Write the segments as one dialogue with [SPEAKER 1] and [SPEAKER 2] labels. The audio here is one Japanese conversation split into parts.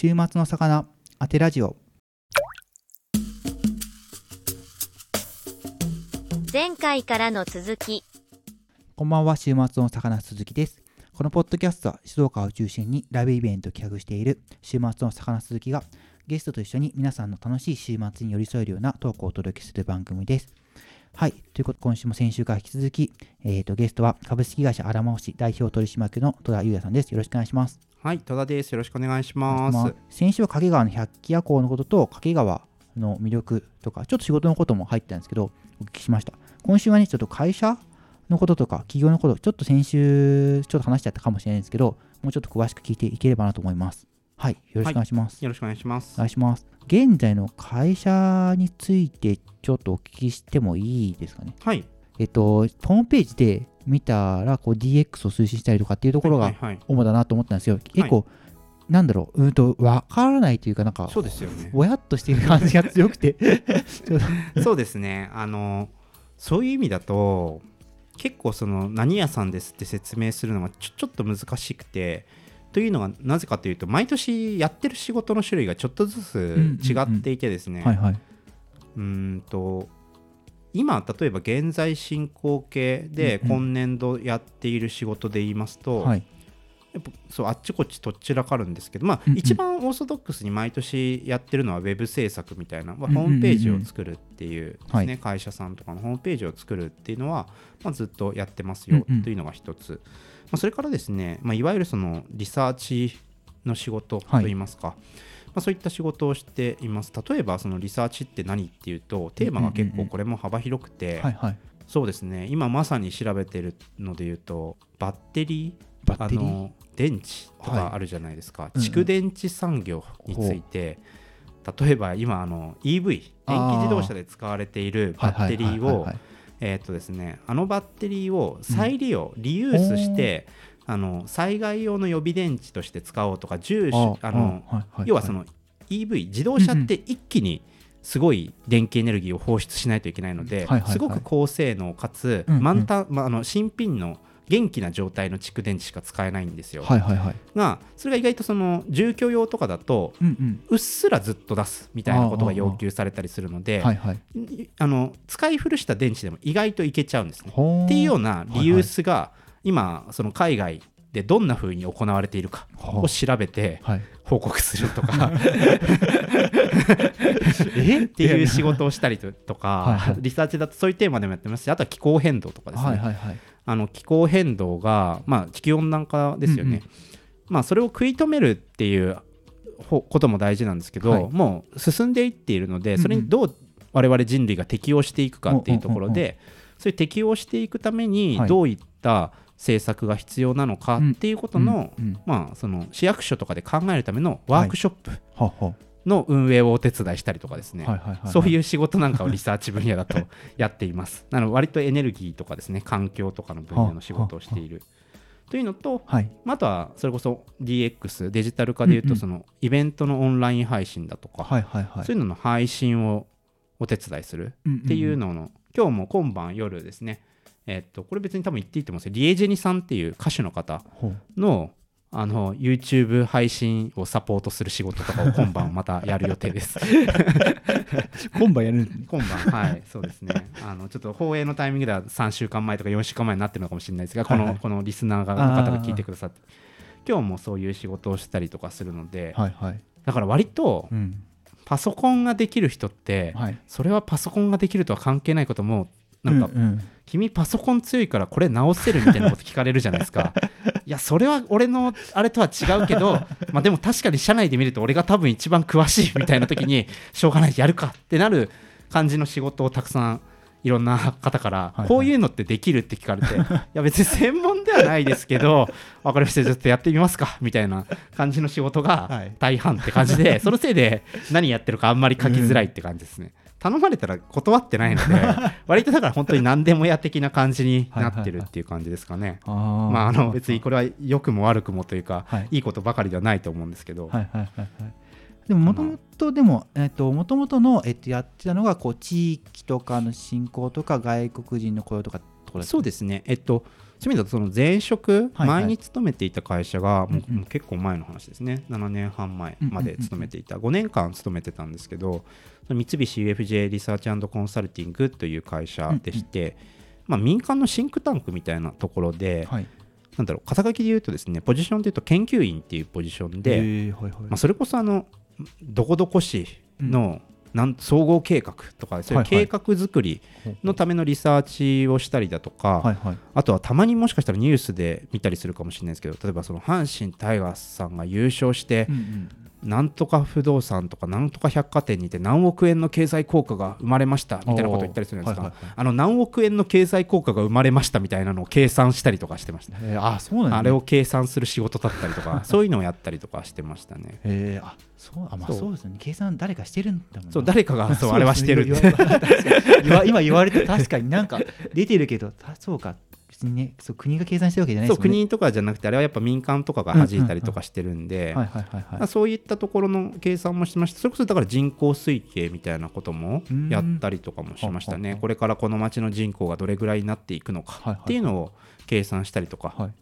[SPEAKER 1] 週末の魚当てラジオ
[SPEAKER 2] 前回からの続き
[SPEAKER 1] こんばんは週末の魚鈴木ですこのポッドキャストは静岡を中心にライブイベントを企画している週末の魚鈴木がゲストと一緒に皆さんの楽しい週末に寄り添えるようなトークをお届けする番組ですはい。ということで、今週も先週から引き続き、えー、と、ゲストは株式会社アラマ代表取締役の戸田裕也さんです。よろしくお願いします。
[SPEAKER 3] はい、戸田です。よろしくお願いします。
[SPEAKER 1] まあ先週は掛川の百鬼夜行のことと、掛川の魅力とか、ちょっと仕事のことも入ってたんですけど、お聞きしました。今週はね、ちょっと会社のこととか、企業のこと、ちょっと先週、ちょっと話しちゃったかもしれないんですけど、もうちょっと詳しく聞いていければなと思います。はい。よろしくお願いします。
[SPEAKER 3] よろしくお願いします
[SPEAKER 1] お願。いします。現在の会社について、ちょっとお聞きしてもいいですかね？
[SPEAKER 3] はい。
[SPEAKER 1] えっと、ホームページで見たら、こう DX を推進したりとかっていうところが主だなと思ったんですよ。結構、なんだろう、うんと、わからないというか、なんか、
[SPEAKER 3] そうですよね。
[SPEAKER 1] ぼやっとしている感じが強くて、
[SPEAKER 3] そうですね。あの、そういう意味だと、結構その何屋さんですって説明するのがちょちょっと難しくて、というのがなぜかというと、毎年やってる仕事の種類がちょっとずつ違っていてですね、
[SPEAKER 1] はいはい。
[SPEAKER 3] うーんと今例えば現在進行形で
[SPEAKER 1] うんうん。
[SPEAKER 3] 今年度やっている仕事で言いますと、
[SPEAKER 1] はい。
[SPEAKER 3] やっぱそうあっちこっちとっちらかるんですけど、まあ
[SPEAKER 1] うんうん。
[SPEAKER 3] 一番オーソドックスに毎年やってるのはウェブ制作みたいな、まあ
[SPEAKER 1] うんうんうん。
[SPEAKER 3] ホームページを作るっていうですね、
[SPEAKER 1] はい。
[SPEAKER 3] 会社さんとかのホームページを作るっていうのは、まあ、ずっとやってますよ
[SPEAKER 1] うんうん。
[SPEAKER 3] というのが一つ、まあ、それからですね、まあ、いわゆるそのリサーチの仕事といいますか、まあ、そういった仕事をしています。例えばそのリサーチって何っていうとテーマが結構これも幅広くて。そうですね。今まさに調べてるので言うとバッテリー
[SPEAKER 1] バッテリー？
[SPEAKER 3] あの電池と
[SPEAKER 1] はい。
[SPEAKER 3] かあるじゃないですか、蓄電池産業について例えば今あの EV 電気自動車で使われているバッテリーをえーっとですねあのバッテリーを再利用、リユースしてあの災害用の予備電池として使おうとか重視あの
[SPEAKER 1] あはいはい
[SPEAKER 3] 要はその EV 自動車って一気にすごい電気エネルギーを放出しないといけないので、
[SPEAKER 1] はいはいはい
[SPEAKER 3] すごく高性能かつ、
[SPEAKER 1] うんうん
[SPEAKER 3] 満タンまあ、あの新品の元気な状態の蓄電池しか使えないんですよ。
[SPEAKER 1] はいはいはい。
[SPEAKER 3] がそれが意外とその住居用とかだと
[SPEAKER 1] うんうん。
[SPEAKER 3] うっすらずっと出すみたいなことが要求されたりするので
[SPEAKER 1] はいはい。
[SPEAKER 3] あの使い古した電池でも意外といけちゃうんですね。っていうようなリユースが今その海外でどんな風に行われているか
[SPEAKER 1] はあ。
[SPEAKER 3] を調べて
[SPEAKER 1] はい。
[SPEAKER 3] 報告するとか。え？っていう仕事をしたりとかリサーチだとそういうテーマでもやってますしあとは気候変動とかですね、
[SPEAKER 1] はいはいはい。
[SPEAKER 3] あの気候変動が、まあ、地球温暖化ですよね、まあ、それを食い止めるっていうほことも大事なんですけど、
[SPEAKER 1] はい。
[SPEAKER 3] もう進んでいっているのでそれにどう我々人類が適応していくかっていうところでそういう適応していくために
[SPEAKER 1] はい。
[SPEAKER 3] どういった政策が必要なのかっていうことの、まあ、その市役所とかで考えるためのワークショップ
[SPEAKER 1] はは
[SPEAKER 3] の運営をお手伝いしたりとかですね。そういうう仕事なんかをリサーチ分野だとやっています。なので割とエネルギーとかですね環境とかの分野の仕事をしている。というのと、
[SPEAKER 1] はい。
[SPEAKER 3] まああとはそれこそ DX デジタル化でいうとそのイベントのオンライン配信だとか。そういうのの配信をお手伝いするっていうのの、今日も今晩夜ですねえっとこれ別に多分言っていいと思うんですけどリエジェニさんっていう歌手の方のあの YouTube 配信をサポートする仕事とかを今晩またやる予定です。
[SPEAKER 1] 今晩やる
[SPEAKER 3] 今晩、はい、そうですね。あのちょっと放映のタイミングでは3週間前とか4週間前になってるのかもしれないですが、
[SPEAKER 1] はいはい
[SPEAKER 3] このこのリスナーがの方が聞いてくださって、今日もそういう仕事をしたりとかするので、
[SPEAKER 1] はいはい。
[SPEAKER 3] だから割と
[SPEAKER 1] うん。
[SPEAKER 3] パソコンができる人って、
[SPEAKER 1] はい。
[SPEAKER 3] それはパソコンができるとは関係ないことも、なんか、
[SPEAKER 1] ううん
[SPEAKER 3] 君パソコン強いからこれ直せるみたいなこと聞かれるじゃないですか。いや、それは俺のあれとは違うけど、まあでも確かに社内で見ると俺が多分一番詳しいみたいな時に、しょうがない、やるかってなる感じの仕事をたくさんいろんな方から、
[SPEAKER 1] はい
[SPEAKER 3] こういうのってできるって聞かれて、いや別に専門ではないですけど、分かりました、ちょっとやってみますかみたいな感じの仕事
[SPEAKER 1] は
[SPEAKER 3] が
[SPEAKER 1] い
[SPEAKER 3] 大半って感じで、そのせいで何やってるかあんまり書きづらいって感じですね。頼まれたら断ってないので、割とだから本当に何でもや的な感じになってるっていう感じですかね。まあ、あの別にこれは良くも悪くもというか、
[SPEAKER 1] はい。
[SPEAKER 3] いいことばかりではないと思うんですけど、
[SPEAKER 1] はいはいはいはい。でももともとでもえっと元々のえっとやってたのがこう地域とかの振興とか外国人の雇用とかっところ
[SPEAKER 3] そうですね。えっとそういう意味だとその前職、
[SPEAKER 1] はいはい。
[SPEAKER 3] 前に勤めていた会社がもう,、
[SPEAKER 1] うんうん。
[SPEAKER 3] もう結構前の話ですね。7年半前まで勤めていた、5年間勤めてたんですけど三菱 UFJ リサーチコンサルティングという会社でして、まあ、民間のシンクタンクみたいなところで、
[SPEAKER 1] はい。
[SPEAKER 3] なんだろう肩書きで言うとですねポジションで言うと研究員っていうポジションで、まあ、それこそあのどこどこ市の、なん総合計画とかそういう計画作りのためのリサーチをしたりだとか、あとはたまにもしかしたらニュースで見たりするかもしれないですけど例えばその阪神タイガースさんが優勝してなんとか不動産とかなんとか百貨店にて何億円の経済効果が生まれましたみたいなことを言ったりするんですが
[SPEAKER 1] はいはいはい
[SPEAKER 3] あの何億円の経済効果が生まれましたみたいなのを計算したりとかしてました。
[SPEAKER 1] へーあそうなんね
[SPEAKER 3] あれを計算する仕事だったりとか そういうのをやったりとかしてましたね。
[SPEAKER 1] へーあそうあまあ
[SPEAKER 3] そう。
[SPEAKER 1] ですよね。計算誰かしてるんだもんな。
[SPEAKER 3] そう誰かがそうあれはしてる
[SPEAKER 1] 今 言われて確かになんか出てるけどたそうか別にねそう国が計算してるわけじゃないですもんね。
[SPEAKER 3] 国とかじゃなくてあれはやっぱ民間とかが弾いたりとかしてるんで、そういったところの計算もしました。それこそだから人口推計みたいなことも
[SPEAKER 1] うん。
[SPEAKER 3] やったりとかもしましたね。これからこの町の人口がどれぐらいになっていくのかっていうのを計算したりとか。
[SPEAKER 1] はい。
[SPEAKER 3] っ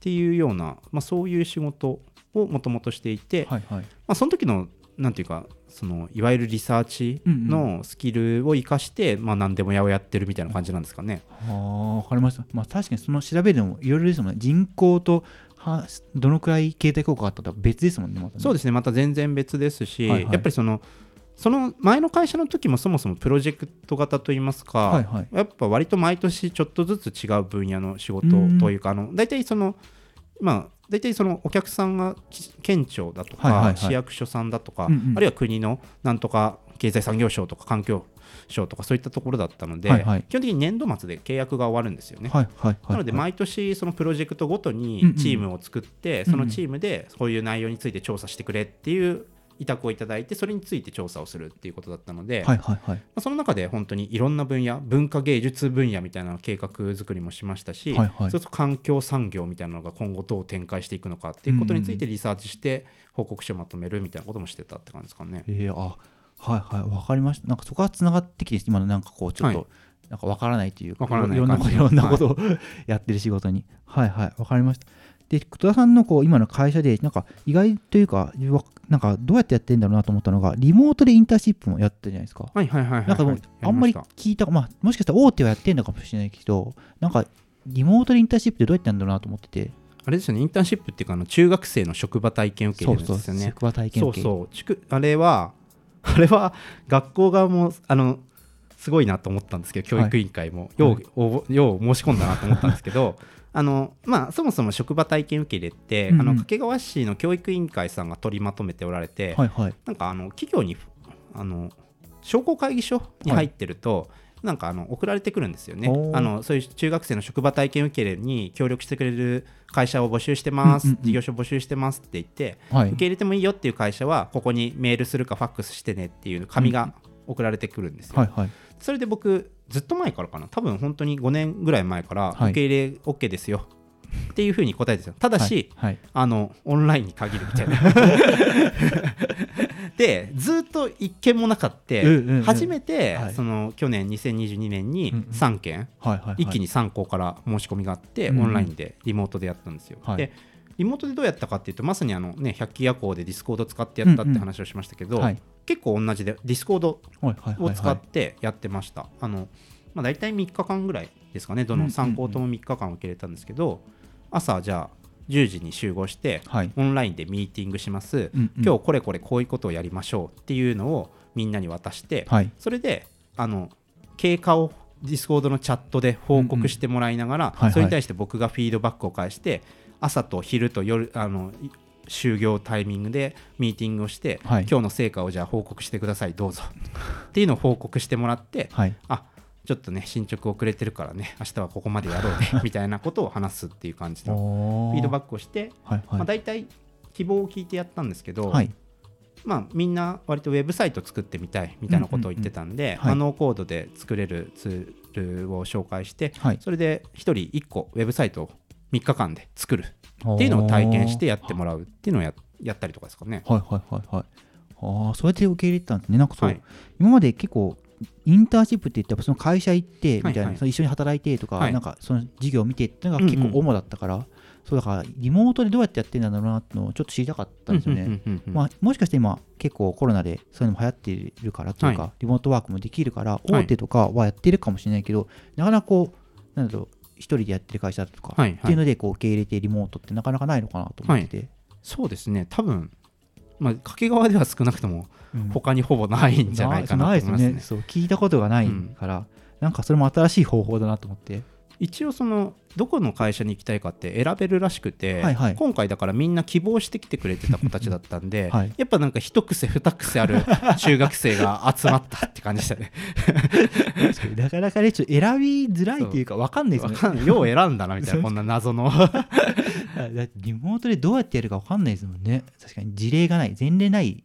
[SPEAKER 3] ていうような、まあ、そういう仕事をもともとしていて、
[SPEAKER 1] はいはい。
[SPEAKER 3] まあ、その時のなんていうかそのいわゆるリサーチのスキルを生かして、まあ、何でもやをやってるみたいな感じなんですかね。
[SPEAKER 1] ああわかりました。まあ確かにその調べるのもいろいろですもんね。人口とはどのくらい経済効果があったとか別ですもんねまたね。
[SPEAKER 3] そうですね。また全然別ですし、
[SPEAKER 1] はいはい。
[SPEAKER 3] やっぱりそのその前の会社の時もそもそもプロジェクト型といいますか、
[SPEAKER 1] はいはい。
[SPEAKER 3] やっぱ割と毎年ちょっとずつ違う分野の仕事
[SPEAKER 1] うん
[SPEAKER 3] というかあの大体そのまあ大体そのお客さんがき県庁だとか、市役所さんだとか、あるいは国のなんとか経済産業省とか環境省とかそういったところだったので、
[SPEAKER 1] はいはい。
[SPEAKER 3] 基本的に年度末で契約が終わるんですよね。
[SPEAKER 1] はいはいはい
[SPEAKER 3] なので
[SPEAKER 1] はい
[SPEAKER 3] 毎年そのプロジェクトごとにチームを作って、
[SPEAKER 1] うんうん
[SPEAKER 3] そのチームでそういう内容について調査してくれっていう委託をいただいてそれについて調査をするっていうことだったので、
[SPEAKER 1] はいはいはい。
[SPEAKER 3] まあその中で本当にいろんな分野文化芸術分野みたいな計画作りもしましたし、
[SPEAKER 1] はいはい。
[SPEAKER 3] それこそ環境産業みたいなのが今後どう展開していくのかっていうことについてリサーチして報告書をまとめるみたいなこともしてたって感じですかね。
[SPEAKER 1] えー、あはいはいわかりました。なんかそこがつながってきて今のなんかこうちょっと、
[SPEAKER 3] はい。
[SPEAKER 1] なんかわからないというか
[SPEAKER 3] わからない
[SPEAKER 1] いろんな
[SPEAKER 3] 感じ
[SPEAKER 1] いろんなことを、やってる仕事に。はいはいわかりましたで戸田さんのこう今の会社でなんか意外というかわなんかどうやってやってんだろうなと思ったのがリモートでインターンシップもやってるじゃないですか。
[SPEAKER 3] はいはいはいはい、
[SPEAKER 1] なんかもう
[SPEAKER 3] はい
[SPEAKER 1] あんまり聞いた、まあ、もしかしたら大手はやってんのかもしれないけど、なんかリモートでインターンシップってどうやってやるんだろうなと思ってて、
[SPEAKER 3] あれですよねインターンシップっていうかあの中学生の職場体験受け
[SPEAKER 1] そうそう、
[SPEAKER 3] るんですよね。
[SPEAKER 1] 職場体験受け
[SPEAKER 3] そうそう。ちくあれは あれは学校側もあのすごいなと思ったんですけど教育委員会も、よう応募よう申し込んだなと思ったんですけどあのまあそもそも職場体験受け入れって、
[SPEAKER 1] うんうん。
[SPEAKER 3] あの掛川市の教育委員会さんが取りまとめておられて、
[SPEAKER 1] はいはい。
[SPEAKER 3] なんかあの企業にあの商工会議所に入ってると、なんかあの送られてくるんですよね。あのそういう中学生の職場体験受け入れに協力してくれる会社を募集してます、
[SPEAKER 1] うんうんうん。
[SPEAKER 3] 事業所募集してますって言って
[SPEAKER 1] はい。
[SPEAKER 3] 受け入れてもいいよっていう会社はここにメールするかファックスしてねっていう紙が送られてくるんですよ、
[SPEAKER 1] はいはい。
[SPEAKER 3] それで僕ずっと前からかな。多分本当に5年ぐらい前から
[SPEAKER 1] はい。
[SPEAKER 3] 受け入れ OK ですよ。っていうふうに答えてたんですよただし、
[SPEAKER 1] はい、
[SPEAKER 3] あのオンラインに限るみたいな。でずっと一件もなかって、
[SPEAKER 1] うんうんうん。
[SPEAKER 3] 初めて、
[SPEAKER 1] はい。
[SPEAKER 3] その去年2022年に
[SPEAKER 1] うんうん。
[SPEAKER 3] 3件、
[SPEAKER 1] はいはいはい。
[SPEAKER 3] 一気に3校から申し込みがあって、
[SPEAKER 1] うんうん。
[SPEAKER 3] オンラインでリモートでやったんですよ、
[SPEAKER 1] はい。
[SPEAKER 3] でリモートでどうやったかっていうとまさにあのね百鬼夜行でディスコード使ってやったって話をしましたけど、
[SPEAKER 1] はい
[SPEAKER 3] 結構同じでディスコードを使ってやってました、あのまあ、大体3日間ぐらいですかね。どの3校とも3日間受け入れたんですけど、朝じゃあ10時に集合して
[SPEAKER 1] はい。
[SPEAKER 3] オンラインでミーティングします、
[SPEAKER 1] うんうん。
[SPEAKER 3] 今日これこれこういうことをやりましょうっていうのをみんなに渡して、
[SPEAKER 1] はい。
[SPEAKER 3] それであの経過をディスコードのチャットで報告してもらいながら、それに対して僕がフィードバックを返して朝と昼と夜あの終業タイミングでミーティングをして、
[SPEAKER 1] はい
[SPEAKER 3] 今日の成果をじゃあ報告してくださいどうぞ っていうのを報告してもらって
[SPEAKER 1] はい。
[SPEAKER 3] あちょっとね進捗遅れてるからね明日はここまでやろうね みたいなことを話すっていう感じの
[SPEAKER 1] お
[SPEAKER 3] フィードバ
[SPEAKER 1] ッ
[SPEAKER 3] クをして、
[SPEAKER 1] ク。はい
[SPEAKER 3] まあ、
[SPEAKER 1] はい。
[SPEAKER 3] 大体希望を聞いてやったんですけど、
[SPEAKER 1] はい。
[SPEAKER 3] まあ、みんな割とウェブサイト作ってみたいみたいなことを言ってたんで、
[SPEAKER 1] うんうんうん
[SPEAKER 3] ノーコードで作れるツールを紹介して、
[SPEAKER 1] はい。
[SPEAKER 3] それで1人1個ウェブサイトを3日間で作るっていうのを体験してやってもらうっていうのをややったりとかですかね。
[SPEAKER 1] はいはいはいはい。ああ、そうやって受け入れてたんですね。なんかそう、
[SPEAKER 3] はい
[SPEAKER 1] 今まで結構、インターンシップって言ってもその会社行ってみたいな、
[SPEAKER 3] はいはい
[SPEAKER 1] その一緒に働いてとか、
[SPEAKER 3] はい
[SPEAKER 1] なんかその授業を見てっていうのが結構主だったから、そうだからリモートでどうやってやってんだろうなってのをちょっと知りたかったんですよね。
[SPEAKER 3] うんうんうんうん
[SPEAKER 1] まあ、もしかして今結構コロナでそういうのも流行っているからというか、
[SPEAKER 3] は
[SPEAKER 1] リモートワークもできるから
[SPEAKER 3] い
[SPEAKER 1] 大手とかはやってるかもしれないけど、なかなかこうなんだろう一人でやってる会社とか、
[SPEAKER 3] はいはい。
[SPEAKER 1] っていうのでこう受け入れてリモートってなかなかないのかなと思ってて、
[SPEAKER 3] そうですね。多分まあ掛川では少なくとも
[SPEAKER 1] うん。
[SPEAKER 3] 他にほぼないんじゃないかなと思いますね。
[SPEAKER 1] ね。そう聞いたことがないから、なんかそれも新しい方法だなと思って
[SPEAKER 3] 一応そのどこの会社に行きたいかって選べるらしくて、
[SPEAKER 1] はいはい。
[SPEAKER 3] 今回だからみんな希望してきてくれてた子たちだったんで、
[SPEAKER 1] はい。
[SPEAKER 3] やっぱなんか一癖二癖ある 中学生が集まったって感じでしたね。
[SPEAKER 1] なかなかねちょっと選びづらいっていうか分かんないですね。
[SPEAKER 3] かんない。よう選んだなみたいなこんな謎の。
[SPEAKER 1] リモートでどうやってやるか分かんないですもんね。確かに事例がない。前例ない。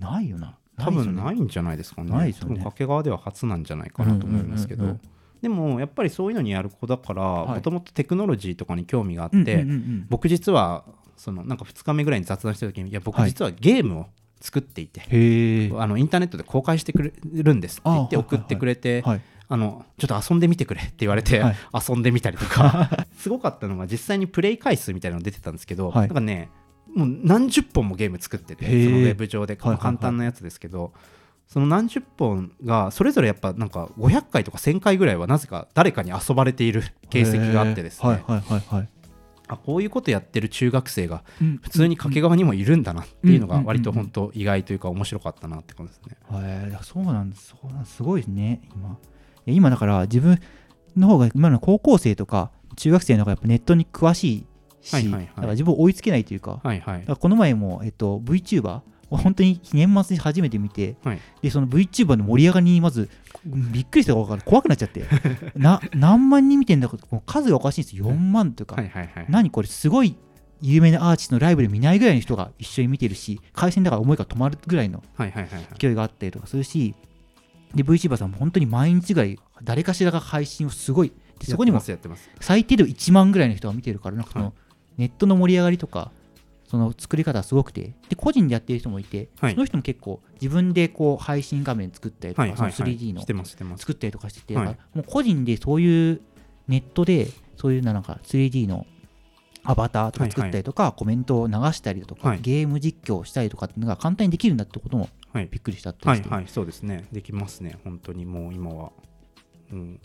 [SPEAKER 1] ないよな。
[SPEAKER 3] 多分
[SPEAKER 1] い
[SPEAKER 3] ないんじゃないですかね。
[SPEAKER 1] ないですよね。
[SPEAKER 3] 掛川では初なんじゃないかなと思いますけど。
[SPEAKER 1] うんうんうんうん
[SPEAKER 3] でもやっぱりそういうのにやる子だから
[SPEAKER 1] はい。
[SPEAKER 3] もともとテクノロジーとかに興味があって、
[SPEAKER 1] うんうんうんうん。
[SPEAKER 3] 僕実はそのなんか2日目ぐらいに雑談してる時にいや僕
[SPEAKER 1] はい。
[SPEAKER 3] 実はゲームを作っていて、
[SPEAKER 1] へえ
[SPEAKER 3] あのインターネットで公開してくれるんですって言って
[SPEAKER 1] あ
[SPEAKER 3] 送ってくれて、
[SPEAKER 1] はい。
[SPEAKER 3] あのちょっと遊んでみてくれって言われて、
[SPEAKER 1] はい。
[SPEAKER 3] 遊んでみたりとか すごかったのが実際にプレイ回数みたいなの出てたんですけど、
[SPEAKER 1] はい。
[SPEAKER 3] なんかねもう何十本もゲーム作っててそのウェブ上で
[SPEAKER 1] はいはいはい。
[SPEAKER 3] 簡単なやつですけど、その何十本がそれぞれやっぱなんか500回とか1000回ぐらいはなぜか誰かに遊ばれている形跡があってですね、
[SPEAKER 1] はいはいはいはい。
[SPEAKER 3] あこういうことやってる中学生が
[SPEAKER 1] うん。
[SPEAKER 3] 普通に掛川にもいるんだなっていうのが
[SPEAKER 1] うん
[SPEAKER 3] 割と本当意外というか面白かったなって感じですね。
[SPEAKER 1] へえそうなんです。そうなんです。すごいですね今。今だから自分の方が今の高校生とか中学生の方がやっぱネットに詳しいし、
[SPEAKER 3] はいはいはい。
[SPEAKER 1] だから自分追いつけないというか,、
[SPEAKER 3] はいはい。
[SPEAKER 1] この前も、えっと、VTuber を本当に年末に初めて見て、
[SPEAKER 3] はい
[SPEAKER 1] でその VTuber の盛り上がりにまずびっくりしたから怖くなっちゃって な何万人見てんだかもう数がおかしいんですよ4万とか、
[SPEAKER 3] はいはいはい。
[SPEAKER 1] 何これすごい有名なアーティストのライブで見ないぐらいの人が一緒に見てるし回線だから思いが止まるぐらいの。勢いがあったりとかするしで VTuber さんも本当に毎日ぐらい誰かしらが配信をすごいでそこにも。最低でも1万ぐらいの人が見てるからなんかその、
[SPEAKER 3] はい
[SPEAKER 1] ネットの盛り上がりとかその作り方がすごくて。で個人でやってる人もいて、
[SPEAKER 3] はい。
[SPEAKER 1] その人も結構自分でこう配信画面作ったりとか、
[SPEAKER 3] はいはいはい。
[SPEAKER 1] その 3D の。作ったりとかしてて、
[SPEAKER 3] はい。
[SPEAKER 1] もう個人でそういうネットでそういうなんか 3D のアバターとか作ったりとか、コメントを流したりだとか、
[SPEAKER 3] はい。
[SPEAKER 1] ゲーム実況をしたりとかっていうのが簡単にできるんだってことも
[SPEAKER 3] はい。
[SPEAKER 1] びっくりしたって
[SPEAKER 3] はいはい。そうですね。できますね。本当にもう今は、うん、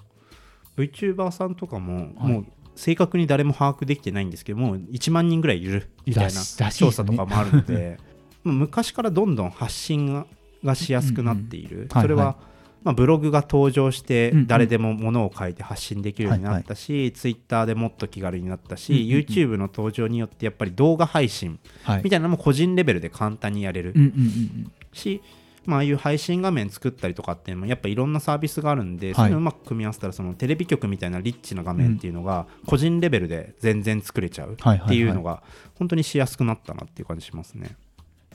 [SPEAKER 3] VTuber さんとかも、
[SPEAKER 1] はい。
[SPEAKER 3] もう正確に誰も把握できてないんですけどもう1万人ぐらいいるみたいな調査とかもあるので もう昔からどんどん発信ががしやすくなっている、
[SPEAKER 1] はい
[SPEAKER 3] それは、
[SPEAKER 1] はい
[SPEAKER 3] まあ、ブログが登場して
[SPEAKER 1] うんうん。
[SPEAKER 3] 誰でもものを書いて発信できるようになったし、ツイッターでもっと気軽になったし、
[SPEAKER 1] うんうんうん。
[SPEAKER 3] YouTube の登場によってやっぱり動画配信
[SPEAKER 1] はい。
[SPEAKER 3] みたいなのも個人レベルで簡単にやれる、
[SPEAKER 1] うんうんうん。
[SPEAKER 3] し、まあ、ああいう配信画面作ったりとかっていうのもやっぱいろんなサービスがあるんで、
[SPEAKER 1] はい。
[SPEAKER 3] それをうまく組み合わせたらそのテレビ局みたいなリッチな画面っていうのが個人レベルで全然作れちゃうっていうのが本当にしやすくなったなっていう感じしますね。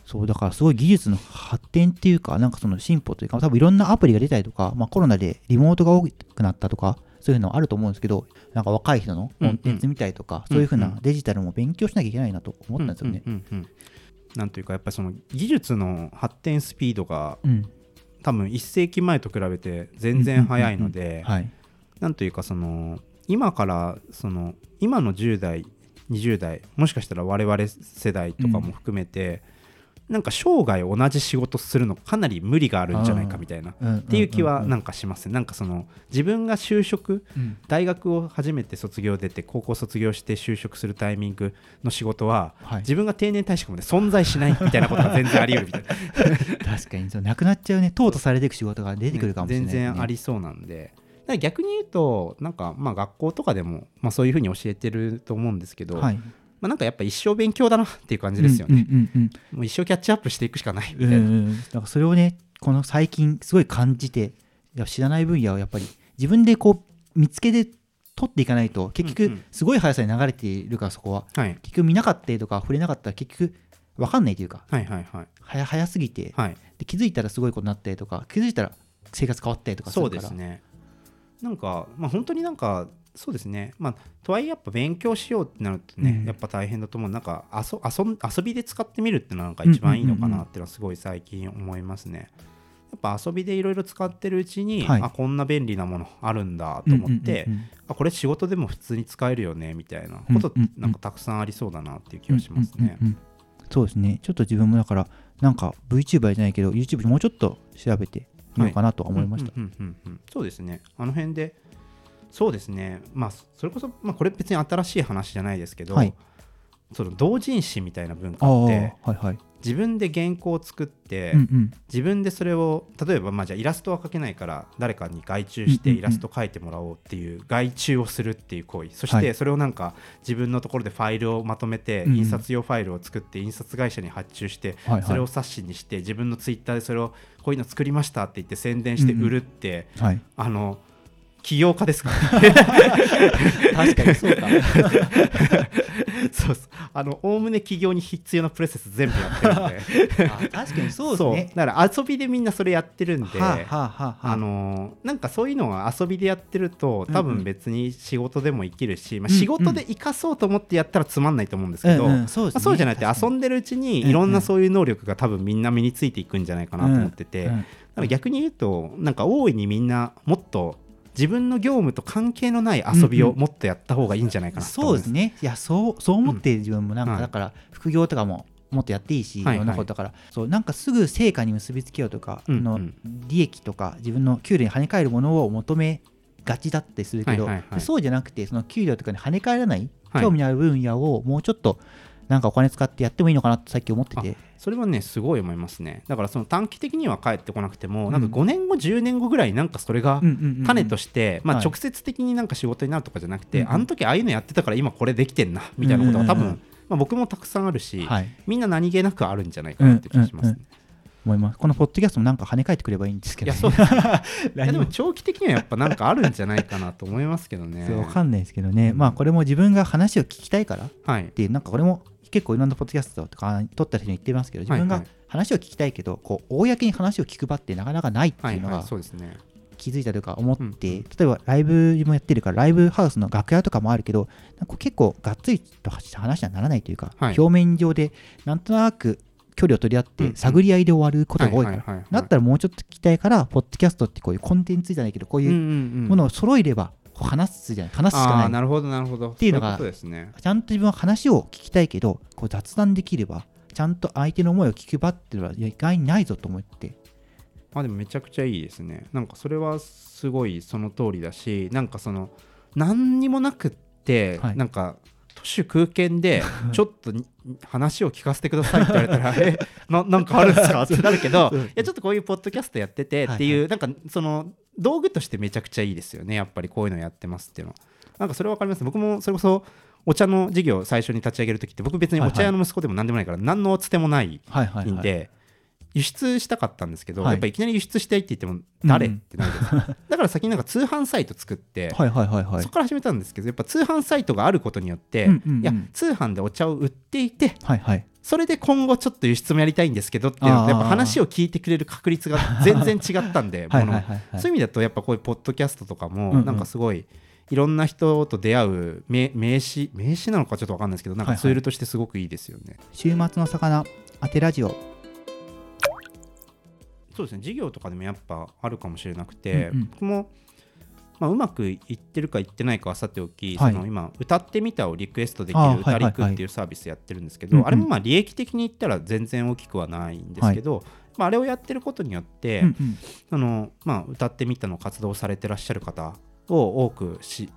[SPEAKER 1] そうだからすごい技術の発展っていうかなんかその進歩というか多分いろんなアプリが出たりとか、まあ、コロナでリモートが多くなったとかそういうのあると思うんですけどなんか若い人のコンテンツ見たりとか、
[SPEAKER 3] うん
[SPEAKER 1] そういうふう
[SPEAKER 3] うん
[SPEAKER 1] なデジタルも勉強しなきゃいけないなと思ったんですよね。
[SPEAKER 3] うんうんうんうんなんというかやっぱりその技術の発展スピードが
[SPEAKER 1] うん。
[SPEAKER 3] 多分1世紀前と比べて全然早いので
[SPEAKER 1] はい。
[SPEAKER 3] なんというかその今からその今の10代20代もしかしたら我々世代とかも含めて、なんか生涯同じ仕事するのかなり無理があるんじゃないかみたいな。っ
[SPEAKER 1] って
[SPEAKER 3] いう気はなんかしますね。なんかその自分が就職
[SPEAKER 1] うん。
[SPEAKER 3] 大学を初めて卒業出て高校卒業して就職するタイミングの仕事は
[SPEAKER 1] はい、
[SPEAKER 3] 自分が定年退職まで存在しないみたいなことが全然あり得るみたいな。
[SPEAKER 1] 確かにそうなくなっちゃうね。淘汰されていく仕事が出てくるかもしれない、ね。
[SPEAKER 3] 全然ありそうなんで。逆に言うとなんかまあ学校とかでも、まあ、そういうふうに教えてると思うんですけど、
[SPEAKER 1] はい
[SPEAKER 3] まあ、なんかやっぱ一生勉強だなっていう感じですよね、
[SPEAKER 1] うんうんうん
[SPEAKER 3] もう一生キャッチアップしていくしかないみ
[SPEAKER 1] うん
[SPEAKER 3] たいな、
[SPEAKER 1] うんうん。なんかそれをねこの最近すごい感じて知らない分野をやっぱり自分でこう見つけて取っていかないと結局
[SPEAKER 3] うんうん。
[SPEAKER 1] すごい速さに流れているからそこは
[SPEAKER 3] はい、
[SPEAKER 1] 結局見なかったりとか触れなかったら結局分かんないというか
[SPEAKER 3] はいはいはい。
[SPEAKER 1] 早早すぎて
[SPEAKER 3] はい。
[SPEAKER 1] で気づいたらすごいことになったりとか気づいたら生活変わったりとかす
[SPEAKER 3] そう
[SPEAKER 1] るから。
[SPEAKER 3] ですね。なんかまあ本当になんかそうですね。まあとはいえやっぱ勉強しようってなるとね、
[SPEAKER 1] うん。
[SPEAKER 3] やっぱ大変だと思う。なんか遊遊ん遊びで使ってみるってのはなんか一番いいのかなっていうのはすごい最近思いますね。やっぱ遊びでいろいろ使ってるうちに、
[SPEAKER 1] はい。
[SPEAKER 3] あこんな便利なものあるんだと思って、
[SPEAKER 1] うんうんうんうん。
[SPEAKER 3] あこれ仕事でも普通に使えるよねみたいなこと
[SPEAKER 1] うんうんうん。
[SPEAKER 3] なんかたくさんありそうだなっていう気がしますね。
[SPEAKER 1] うんうんうんうん。そうですね。ちょっと自分もだから、なんか VTuber じゃないけど、YouTube もうちょっと調べてみようかなとは思いました。
[SPEAKER 3] そうですね。あの辺で、そうですね。まあ、それこそ、まあ、これ別に新しい話じゃないですけど、
[SPEAKER 1] はい
[SPEAKER 3] その同人誌みたいな文
[SPEAKER 1] ああ、は
[SPEAKER 3] 化って
[SPEAKER 1] いはい。
[SPEAKER 3] 自分で原稿を作って、
[SPEAKER 1] うんうん。
[SPEAKER 3] 自分でそれを例えばまあじゃあイラストは描けないから誰かに外注して
[SPEAKER 1] うんうんうん
[SPEAKER 3] イラスト描いてもらおうっていう外注をするっていう行為そし
[SPEAKER 1] はい
[SPEAKER 3] てそれをなんか自分のところでファイルをまとめて
[SPEAKER 1] うんうん
[SPEAKER 3] 印刷用ファイルを作って印刷会社に発注してそれを冊子にして自分のツイッターでそれをこういうの作りましたって言って宣伝して売るって
[SPEAKER 1] はい。
[SPEAKER 3] 起業家ですか？
[SPEAKER 1] 確かにそうか。
[SPEAKER 3] そうそうあのおおむね起業に必要なプロセス全部やってるんで。
[SPEAKER 1] あ確かにそうですね。
[SPEAKER 3] だから遊びでみんなそれやってるんで、
[SPEAKER 1] はあ、はあはあはあ、
[SPEAKER 3] あのーなんかそういうのが遊びでやってると多
[SPEAKER 1] うんうん。
[SPEAKER 3] 分別に仕事でも生きるし、まあ、
[SPEAKER 1] うんうん。
[SPEAKER 3] 仕事で生かそうと思ってやったらつまんないと思うんですけど、
[SPEAKER 1] うんうん。そうですね。
[SPEAKER 3] まあ、そうじゃなくて遊んでるうちに
[SPEAKER 1] うんうん。
[SPEAKER 3] いろんなそういう能力が多分みんな身についていくんじゃないかなと思ってて、
[SPEAKER 1] うん。
[SPEAKER 3] だから逆に言うとなんか大いにみんなもっと自分の業務と関係のない遊びをもっとやった方がいいんじゃないかなと。
[SPEAKER 1] そうですね。いや、そう、そう思って自分もなんか、
[SPEAKER 3] はい
[SPEAKER 1] だから、副業とかももっとやっていいし、い
[SPEAKER 3] はい。
[SPEAKER 1] ろんなことだから、そう、なんかすぐ成果に結びつけようとか、
[SPEAKER 3] うんうん。
[SPEAKER 1] の利益とか、自分の給料に跳ね返るものを求めがちだったりするけど、
[SPEAKER 3] はいはいはい。
[SPEAKER 1] そうじゃなくて、その給料とかに跳ね返らない、
[SPEAKER 3] はい。
[SPEAKER 1] 興味のある分野をもうちょっと、なんかお金使ってやってもいいのかなってさっき思ってて。
[SPEAKER 3] それはねすごい思いますね。だからその短期的には返ってこなくても、
[SPEAKER 1] うん。
[SPEAKER 3] なんか5年後10年後ぐらいなんかそれが
[SPEAKER 1] うんうんうんうん。
[SPEAKER 3] 種として、まあ、
[SPEAKER 1] はい。
[SPEAKER 3] 直接的になんか仕事になるとかじゃなくて、
[SPEAKER 1] うんうん。
[SPEAKER 3] あの時ああいうのやってたから今これできてんなみたいなことが多分、
[SPEAKER 1] うんうんうん。
[SPEAKER 3] まあ、僕もたくさんあるし、
[SPEAKER 1] はい。
[SPEAKER 3] みんな何気なくあるんじゃないかなって気がしますね。
[SPEAKER 1] うんうん思います。このポッドキャストもなんか跳ね返ってくればいいんですけど、
[SPEAKER 3] いやそう。いやで
[SPEAKER 1] 何も
[SPEAKER 3] も長期的にはやっぱなんかあるんじゃないかなと思いますけどね。
[SPEAKER 1] わかんないですけどね、
[SPEAKER 3] うん
[SPEAKER 1] まあこれも自分が話を聞きたいからっ
[SPEAKER 3] はい
[SPEAKER 1] てい。うなんかこれも結構いろんなポッドキャストとか撮った人に言ってますけど自分が話を聞きたいけどこう公に話を聞く場ってなかなかないって
[SPEAKER 3] はいいうはい
[SPEAKER 1] のが。気づいたというか思って、
[SPEAKER 3] うん
[SPEAKER 1] 例えばライブもやってるからライブハウスの楽屋とかもあるけどなんか結構がっつりとした話にはならないというか、
[SPEAKER 3] はい。
[SPEAKER 1] 表面上でなんとなく距離を取り合って探り合いで終わることが多いから、
[SPEAKER 3] はいはいはいはい。
[SPEAKER 1] だったらもうちょっと聞きたいからポッドキャストってこういうコンテンツじゃないけどこういうも
[SPEAKER 3] も
[SPEAKER 1] のを揃えれば話すじゃない話すしかない
[SPEAKER 3] なるほどなるほど。
[SPEAKER 1] ていうのが
[SPEAKER 3] ね。
[SPEAKER 1] ちゃんと自分は話を聞きたいけどこう雑談できればちゃんと相手の思いを聞く場っていうのは意外にないぞと思って
[SPEAKER 3] あでもめちゃくちゃいいですね。なんかそれはすごいその通りだし、なんかその何にもなくって、
[SPEAKER 1] はい
[SPEAKER 3] なんか都市空間で ちょっとに話を聞かせてくださいって言われたら、えななんかあるんですか？ってなるけど、いやちょっとこういうポッドキャストやっててっていう、なんかその道具としてめちゃくちゃいいですよね。やっぱりこういうのやってますっていうの。は。なんかそれわかります。僕もそれこそお茶の事業を最初に立ち上げるときって僕別にお茶屋の息子でも何でもないから何のつてもないんで、輸出したかったんですけど、
[SPEAKER 1] はい。
[SPEAKER 3] やっぱりいきなり輸出したいって言っても誰、ってなるじゃないですか。だから先になんか通販サイト作って、そこから始めたんですけどやっぱ通販サイトがあることによって、いや通販でお茶を売っていて
[SPEAKER 1] はいはい
[SPEAKER 3] それで今後ちょっと輸出もやりたいんですけどっていうのやっぱ話を聞いてくれる確率が全然違ったんで そういう意味だとやっぱこういうポッドキャストとかもなんかすごいいろんな人と出会う名名刺名刺なのかちょっと分かんないですけどなん
[SPEAKER 1] はい。はい
[SPEAKER 3] かツールとしてすごくいいですよね。
[SPEAKER 1] 週末の魚当てラジオ。
[SPEAKER 3] そうですね。事業とかでもやっぱあるかもしれなくて、
[SPEAKER 1] うんうん。
[SPEAKER 3] 僕も、まあ、うまくいってるかいってないかはさておき、
[SPEAKER 1] はい。
[SPEAKER 3] その今歌ってみたをリクエストできる歌リクっていうサービスやってるんですけど、
[SPEAKER 1] うんうん。
[SPEAKER 3] あれもまあ利益的に言ったら全然大きくはないんですけど、まあ、あれをやってることによって、
[SPEAKER 1] うんうん。
[SPEAKER 3] あのまあ、歌ってみたの活動されてらっしゃる方を多くし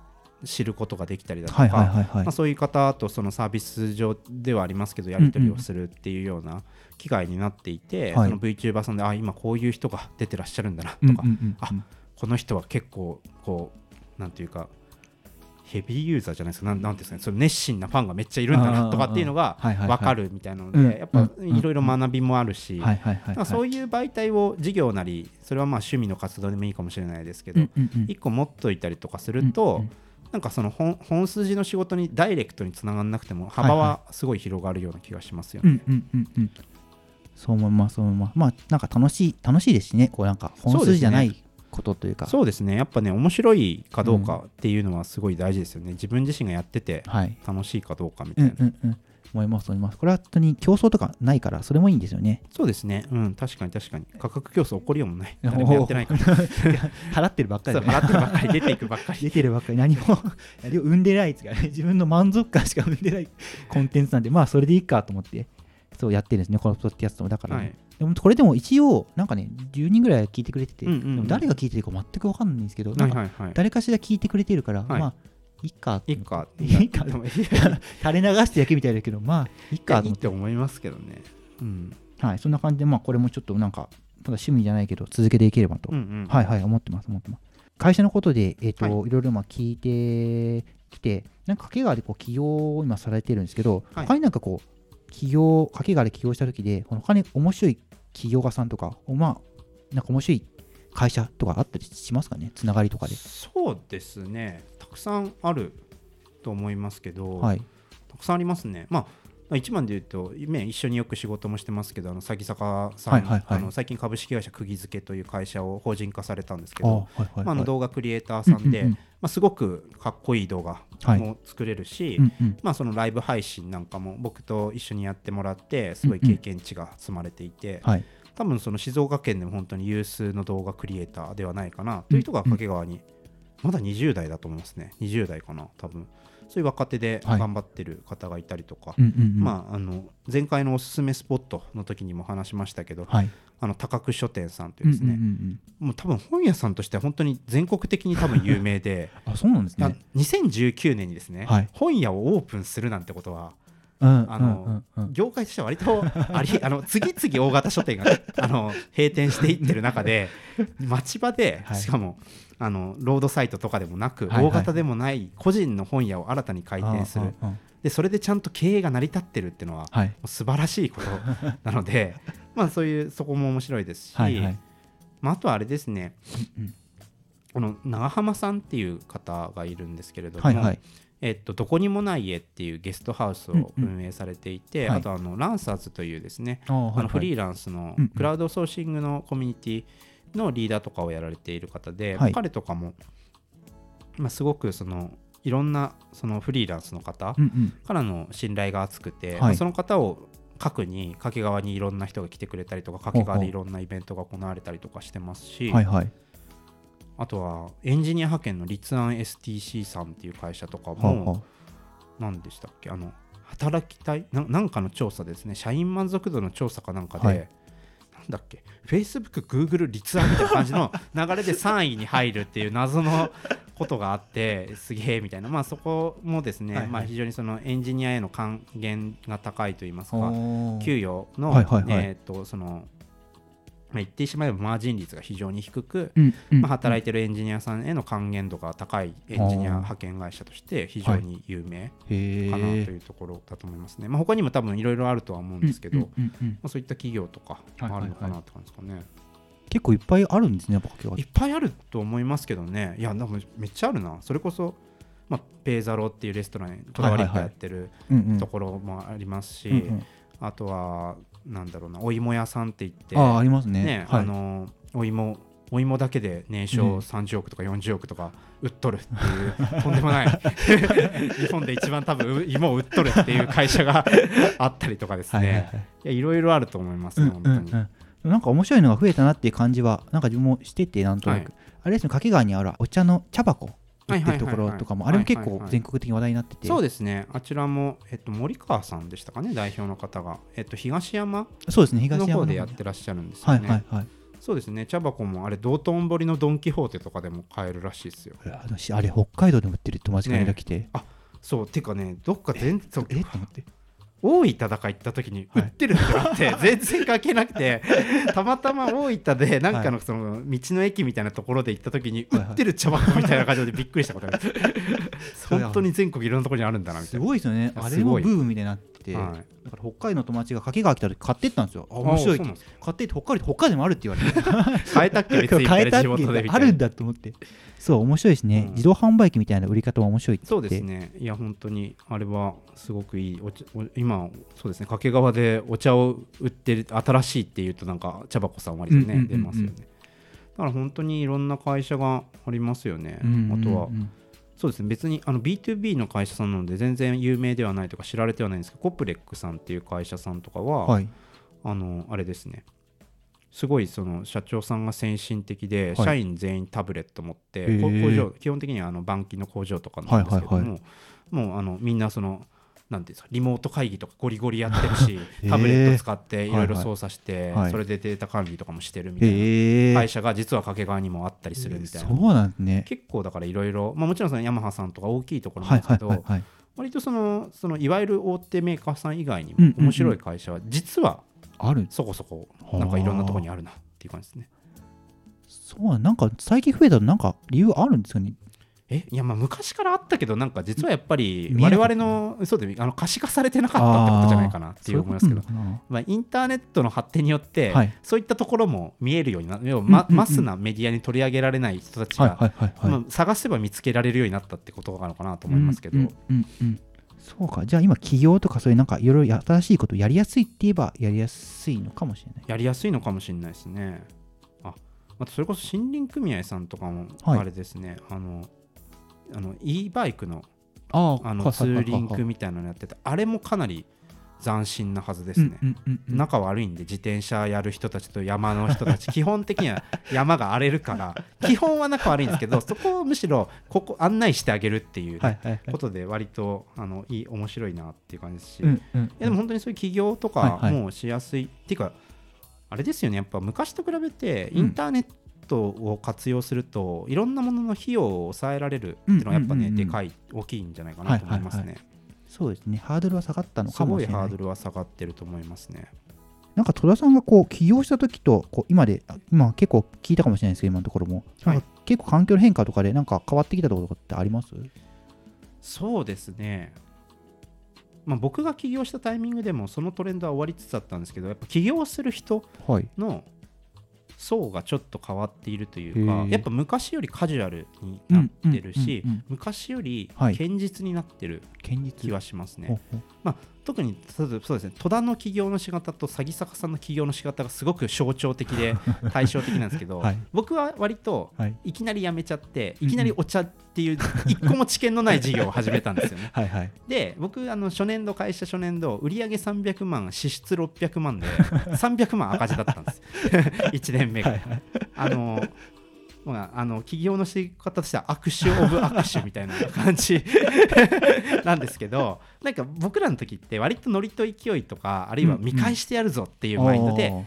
[SPEAKER 3] 知ることができたりだとか、そういう方とそのサービス上ではありますけどやり取りをするっていうような機会になっていて、VTuber さんであ今こういう人が出てらっしゃるんだなとか、
[SPEAKER 1] うんうんうん。
[SPEAKER 3] あこの人は結構こうなんていうかヘビーユーザーじゃないですか。なんなんていうんですかね。その熱心なファンがめっちゃいるんだなとかっていうのが分かるみたいなので、
[SPEAKER 1] うん
[SPEAKER 3] やっぱ
[SPEAKER 1] うん
[SPEAKER 3] いろいろ学びもあるし、そういう媒体を事業なりそれはまあ趣味の活動でもいいかもしれないですけど、一個持っといたりとかすると、なんかその本本筋の仕事にダイレクトにつながらなくても幅はすごい広がるような気がしますよね。
[SPEAKER 1] そう思いますそう思います。まあなんか楽しい楽しいですしね。こうなんか本筋じゃないことというか。
[SPEAKER 3] そうですね。やっぱね面白いかどうかっていうのはすごい大事ですよね、自分自身がやってて
[SPEAKER 1] はい。
[SPEAKER 3] 楽しいかどうかみ
[SPEAKER 1] う
[SPEAKER 3] たいな。
[SPEAKER 1] んうんうん。思います思います。これは本当に競争とかないからそれもいいんですよね。
[SPEAKER 3] そうですね。うん確かに確かに。価格競争起こりようもない。誰もやってないから。
[SPEAKER 1] 払ってるばっかりで、
[SPEAKER 3] そう払ってるばっかり出ていくばっかり。
[SPEAKER 1] 出てるばっかり。何も何も生んでないですからね自分の満足感しか生んでないコンテンツなんでまあそれでいいかと思ってそうやってるんですね。このポッドキャストもだから、ね。
[SPEAKER 3] はい。
[SPEAKER 1] でもこれでも一応なんかね10人ぐらい聞いてくれてて、
[SPEAKER 3] うんうんうん。
[SPEAKER 1] でも誰が聞いてるか全く分かんないんですけど、なんか誰かしら聞いてくれてるから、
[SPEAKER 3] はい。
[SPEAKER 1] まあいいかと
[SPEAKER 3] いいか
[SPEAKER 1] いいか垂れ流してだけみたいだけどまあいって
[SPEAKER 3] いいって思いますけどね。うん。
[SPEAKER 1] はいそんな感じでまあこれもちょっとなんかただ趣味じゃないけど続けていければと、
[SPEAKER 3] うんうん。
[SPEAKER 1] はいはい思ってます思ってます。会社のことでえっ、と、、
[SPEAKER 3] はい。
[SPEAKER 1] ろいろまあ聞いてきてなんか掛川でこう起業を今されてるんですけど、
[SPEAKER 3] はい。
[SPEAKER 1] 他になんかこう起業掛川で起業した時で他に面白い起業家さんとかまあなんか面白い会社とかあったりしますかね？つながりとかで。
[SPEAKER 3] そうですね。たくさんあると思いますけど、
[SPEAKER 1] はい。
[SPEAKER 3] たくさんありますね。まあまあ一番で言うと、ね一緒によく仕事もしてますけど、あの詐欺坂さん、
[SPEAKER 1] はいはいはい。
[SPEAKER 3] あの最近株式会社釘付けという会社を法人化されたんですけ
[SPEAKER 1] あ
[SPEAKER 3] ど、
[SPEAKER 1] はいはいはい
[SPEAKER 3] まあ、あの動画クリエイターさんで、
[SPEAKER 1] うんうんうん。
[SPEAKER 3] まあ、すごくかっこいい動画
[SPEAKER 1] はい。
[SPEAKER 3] も作れるし、
[SPEAKER 1] うんうん。
[SPEAKER 3] まあ、そのライブ配信なんかも僕と一緒にやってもらって、すごい経験値が積まれていて、
[SPEAKER 1] はい。
[SPEAKER 3] 多分その静岡県でも本当に有数の動画クリエイターではないかなという人が掛川に、まだ20代だと思いますね。20代かな多分そういう若手で
[SPEAKER 1] はい。
[SPEAKER 3] 頑張ってる方がいたりとか、まあ、あの前回のおすすめスポットの時にも話しましたけど、
[SPEAKER 1] はい。
[SPEAKER 3] あの高久書店さんというですね、もう多分本屋さんとしては本当に全国的に多分有名で
[SPEAKER 1] うん あそうなんです
[SPEAKER 3] あ
[SPEAKER 1] ね
[SPEAKER 3] 2019年にですね、
[SPEAKER 1] はい。
[SPEAKER 3] 本屋をオープンするなんてことは
[SPEAKER 1] うん
[SPEAKER 3] あの業界としては割とありあの次々大型書店があの閉店していってる中で 町場で
[SPEAKER 1] はい。
[SPEAKER 3] しかもあのロードサイトとかでもなく大型でもない個人の本屋を新たに開店する。でそれでちゃんと経営が成り立ってるっていうのはも
[SPEAKER 1] はい。う
[SPEAKER 3] 素晴らしいことなので まあそういうそこも面白いですし、
[SPEAKER 1] はいはい。
[SPEAKER 3] まあ、あとはあれですね。この長浜さんっていう方がいるんですけれども、
[SPEAKER 1] はいはい。
[SPEAKER 3] えっと、どこにもない家っていうゲストハウスを運営されていて、
[SPEAKER 1] うんうん
[SPEAKER 3] あとあのランサーズというですね、
[SPEAKER 1] あ
[SPEAKER 3] のフリーランスのクラウドソーシングのコミュニティのリーダーとかをやられている方で、
[SPEAKER 1] はい。
[SPEAKER 3] 彼とかも、まあ、すごくそのいろんなそのフリーランスの方
[SPEAKER 1] うんうん。
[SPEAKER 3] からの信頼が厚くて、
[SPEAKER 1] はい。
[SPEAKER 3] まあその方を核に掛川にいろんな人が来てくれたりとか掛川でいろんなイベントが行われたりとかしてますし、
[SPEAKER 1] はいはい。
[SPEAKER 3] あとはエンジニア派遣の立案 STC さんっていう会社とか
[SPEAKER 1] はあ
[SPEAKER 3] も、
[SPEAKER 1] は
[SPEAKER 3] 何でしたっけ？あの働きたい？ななんかの調査ですね。社員満足度の調査かなんかで、
[SPEAKER 1] はい
[SPEAKER 3] だっけ？Facebook、Google 立案みたいな感じの 流れで3位に入るっていう謎のことがあってすげえみたいな。まあそこもですね、
[SPEAKER 1] はいはい。
[SPEAKER 3] まあ、非常にそのエンジニアへの還元が高いといいますか給与の、
[SPEAKER 1] はいはいはい。
[SPEAKER 3] えーっとそのまあ、言ってしまえばマージン率が非常に低く、
[SPEAKER 1] うんうん
[SPEAKER 3] まあ、働いてるエンジニアさんへの還元度が高いエンジニア派遣会社として非常に有名
[SPEAKER 1] へ
[SPEAKER 3] かなと
[SPEAKER 1] え
[SPEAKER 3] いうところだと思いますね。まあ、他にも多分いろいろあるとは思うんですけど、まあ、そういった企業とかもあるのかなって感じですかね。
[SPEAKER 1] 結構いっぱいあるんですねやっぱ掛川
[SPEAKER 3] いっぱいあると思いますけどね、いや、でもめっちゃあるな。それこそ、まあ、ペーザロっていうレストラン、こだわりがやってるところもありますし、あとは、なんだろうな、お芋屋さんって言って、
[SPEAKER 1] ああありますね。
[SPEAKER 3] ね、
[SPEAKER 1] はい。
[SPEAKER 3] あのお芋お芋だけで年商
[SPEAKER 1] うん。
[SPEAKER 3] 30億とか40億とか売っとるっていう、とんでもない 日本で一番多分う芋を売っとるっていう会社が あったりとかですね、いろいろあると思いますね、
[SPEAKER 1] うん
[SPEAKER 3] 本当に。
[SPEAKER 1] うん。うんなんか面白いのが増えたなっていう感じはなんか自分もしててなんとなく、
[SPEAKER 3] はい。
[SPEAKER 1] あれですね掛川にあるお茶の茶箱。売ってるところとかもあ
[SPEAKER 3] はいはいはいはい。
[SPEAKER 1] れも結構全国的に話題になってて。
[SPEAKER 3] そうですね、あちらも、えっと、森川さんでしたかね、代表の方が、えっと、東山
[SPEAKER 1] そうですね東山
[SPEAKER 3] の方で。
[SPEAKER 1] の
[SPEAKER 3] やってらっしゃるんです
[SPEAKER 1] はい
[SPEAKER 3] よね。
[SPEAKER 1] はいはい
[SPEAKER 3] そうですね、茶箱もあれ、道頓堀のドン・キホーテとかでも買えるらしいですよ。
[SPEAKER 1] あのしあれ北海道でも売ってる友達がいる来て、
[SPEAKER 3] そう、てかね、どっか全そう
[SPEAKER 1] えっと思って
[SPEAKER 3] 大分だか行った時に売ってるってなって、全然関係なくて たまたま大分でなんかのその道の駅みたいなところで行った時に売ってる茶箱みたいな感じでびっくりしたことがある本当に全国いろんなところにあるんだなみた
[SPEAKER 1] す
[SPEAKER 3] いな。
[SPEAKER 1] ごいですよね。
[SPEAKER 3] や
[SPEAKER 1] あれもブームみたいになってて、
[SPEAKER 3] はい。
[SPEAKER 1] だから北海道の友達が掛川来た時買ってったんですよ。あ面白いって。買ってって北海道北海道にもあるって言われて。
[SPEAKER 3] 変えたっけ
[SPEAKER 1] 変えたっけ？あるんだと思って。そう面白いですね、
[SPEAKER 3] うん。
[SPEAKER 1] 自動販売機みたいな売り方も面白いって。
[SPEAKER 3] そうですね。いや本当にあれはすごくいい。お茶お今そうですね。掛川でお茶を売ってる新しいっていうとなんか茶箱さん割とね、出ますよね。だから本当にいろんな会社がありますよね、
[SPEAKER 1] うんうんうん。
[SPEAKER 3] あとはそうですね。別にあの B2B の会社さんなので全然有名ではないとか知られてはないんですけどコプレックさんっていう会社さんとかは、
[SPEAKER 1] はい。
[SPEAKER 3] あのあれですね。すごいその社長さんが先進的で、
[SPEAKER 1] はい。
[SPEAKER 3] 社員全員タブレット持って、工場基本的にはあの板金の工場とかなんですけども、もうあのみんなそのなんていうんですかリモート会議とかゴリゴリやってるし、
[SPEAKER 1] へー。
[SPEAKER 3] タブレット使っていろいろ操作して、
[SPEAKER 1] はいはい。
[SPEAKER 3] それでデータ管理とかもしてるみたいな会社が実は掛川にもあったりするみたいな、
[SPEAKER 1] そうなんですね。
[SPEAKER 3] 結構だからいろいろまあもちろんそのヤマハさんとか大きいところな
[SPEAKER 1] はい
[SPEAKER 3] んですけど、
[SPEAKER 1] はいはいはい。
[SPEAKER 3] 割とそのそのいわゆる大手メーカーさん以外にも面白い会社は実は
[SPEAKER 1] ある。
[SPEAKER 3] そこそこなんかいろんなところにあるなっていう感じですね。
[SPEAKER 1] そうなんなんか最近増えたのなんか理由あるんですかね？
[SPEAKER 3] え？いやまあ昔からあったけどなんか実はやっぱり我々のそうであの可視化されてなかったってことじゃないかなっていう思いますけど。まあ、インターネットの発展によって、
[SPEAKER 1] はい。
[SPEAKER 3] そういったところも見えるようにな要は、まマスなメディアに取り上げられない人たちが、探せば見つけられるようになったってことなのかなと思いますけど、
[SPEAKER 1] そうか。じゃあ今企業とかそういうなんかいろいろ新しいことやりやすいって言えばやりやすいのかもしれない。
[SPEAKER 3] やりやすいのかもしれないですね。ああとそれこそ森林組合さんとかも
[SPEAKER 1] はい。
[SPEAKER 3] あれですね、あのあの e バイクの
[SPEAKER 1] あ
[SPEAKER 3] あのツーリングみたいなのやっててあれもかなり斬新なはずですね。
[SPEAKER 1] うんうんうんうん。
[SPEAKER 3] 仲悪いんで自転車やる人たちと山の人たち 基本的には山が荒れるから 基本は仲悪いんですけどそこをむしろここ案内してあげるっていうね、
[SPEAKER 1] はいはいはい。
[SPEAKER 3] ことで割とあのいい面白いなっていう感じですし、い
[SPEAKER 1] うんうん。
[SPEAKER 3] やでも本当にそういう起業とか
[SPEAKER 1] はいはい。
[SPEAKER 3] もしやすい、っていうかあれですよね。やっぱ昔と比べてインターネットを活用すると、いろんなものの費用を抑えられるっていうのはやっぱね、
[SPEAKER 1] うんうんうんうん
[SPEAKER 3] でかい大きいんじゃないかなと思いますね、
[SPEAKER 1] はいそうですね。ハードルは下がったの
[SPEAKER 3] す
[SPEAKER 1] かもしれない
[SPEAKER 3] ごいハードルは下がってると思いますね。
[SPEAKER 1] なんか戸田さんがこう起業した時とこう今であ今結構聞いたかもしれないですけど今のところも、
[SPEAKER 3] はい。
[SPEAKER 1] 結構環境の変化とかでなんか変わってきたところとかってあります？
[SPEAKER 3] そうですね、まあ、僕が起業したタイミングでもそのトレンドは終わりつつあったんですけどやっぱ起業する人
[SPEAKER 1] はい。
[SPEAKER 3] の層がちょっと変わっているというかやっぱ昔よりカジュアルになってるし昔より
[SPEAKER 1] はい
[SPEAKER 3] 堅実になってる
[SPEAKER 1] 堅実
[SPEAKER 3] 気はしますね、
[SPEAKER 1] ほうほう
[SPEAKER 3] 特にそうそうですね。戸田の起業の仕方と詐欺坂さんの起業の仕方がすごく象徴的で 対照的なんですけど、
[SPEAKER 1] はい。
[SPEAKER 3] 僕は割と
[SPEAKER 1] はい。
[SPEAKER 3] いきなり辞めちゃっていきなりお茶っていう一個も知見のない事業を始めたんですよね。
[SPEAKER 1] はいはい。
[SPEAKER 3] で僕あの初年度会社初年度売上300万支出600万で 300万赤字だったんです。1年目が、
[SPEAKER 1] はいはい。
[SPEAKER 3] あのまあ、あの起業の仕方としては握手オブ握手みたいな感じ なんですけどなんか僕らの時って割とノリと勢いとかあるいは見返してやるぞっていうマインドで、
[SPEAKER 1] おー。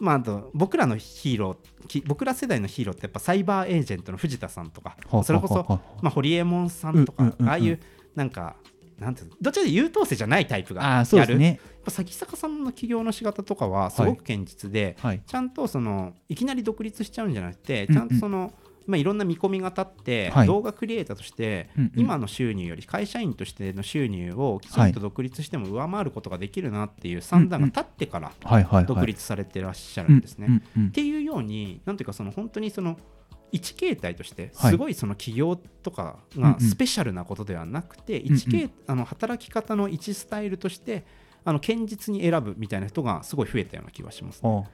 [SPEAKER 3] まあ、あと僕らのヒーローき僕ら世代のヒーローってやっぱサイバーエージェントの藤田さんとかそれこそまあ、堀エモ門さんとか、
[SPEAKER 1] うんうんうんうん。
[SPEAKER 3] ああいうなんかなんていうのどっちかというと優等生じゃないタイプが
[SPEAKER 1] ああそう
[SPEAKER 3] やる、
[SPEAKER 1] ですね。
[SPEAKER 3] やっぱ先坂さんの起業の仕方とかはすごく堅実で、
[SPEAKER 1] はい。
[SPEAKER 3] ちゃんとそのいきなり独立しちゃうんじゃなくて
[SPEAKER 1] うんうん。
[SPEAKER 3] ちゃんとその、まあ、いろんな見込みが立って、
[SPEAKER 1] はい。
[SPEAKER 3] 動画クリエイターとして、
[SPEAKER 1] うんうん。
[SPEAKER 3] 今の収入より会社員としての収入をきちんと独立しても上回ることができるなっていう算段が立ってから
[SPEAKER 1] はいはいはい。
[SPEAKER 3] 独立されてらっしゃるんですね。
[SPEAKER 1] うんうんうん。
[SPEAKER 3] っていうようになんていうかその本当にその一形態として
[SPEAKER 1] はい。
[SPEAKER 3] すごいその企業とかがスペシャルなことではなくて、一形あの働き方の一スタイルとしてあの堅実に選ぶみたいな人がすごい増えたような気がします、ね。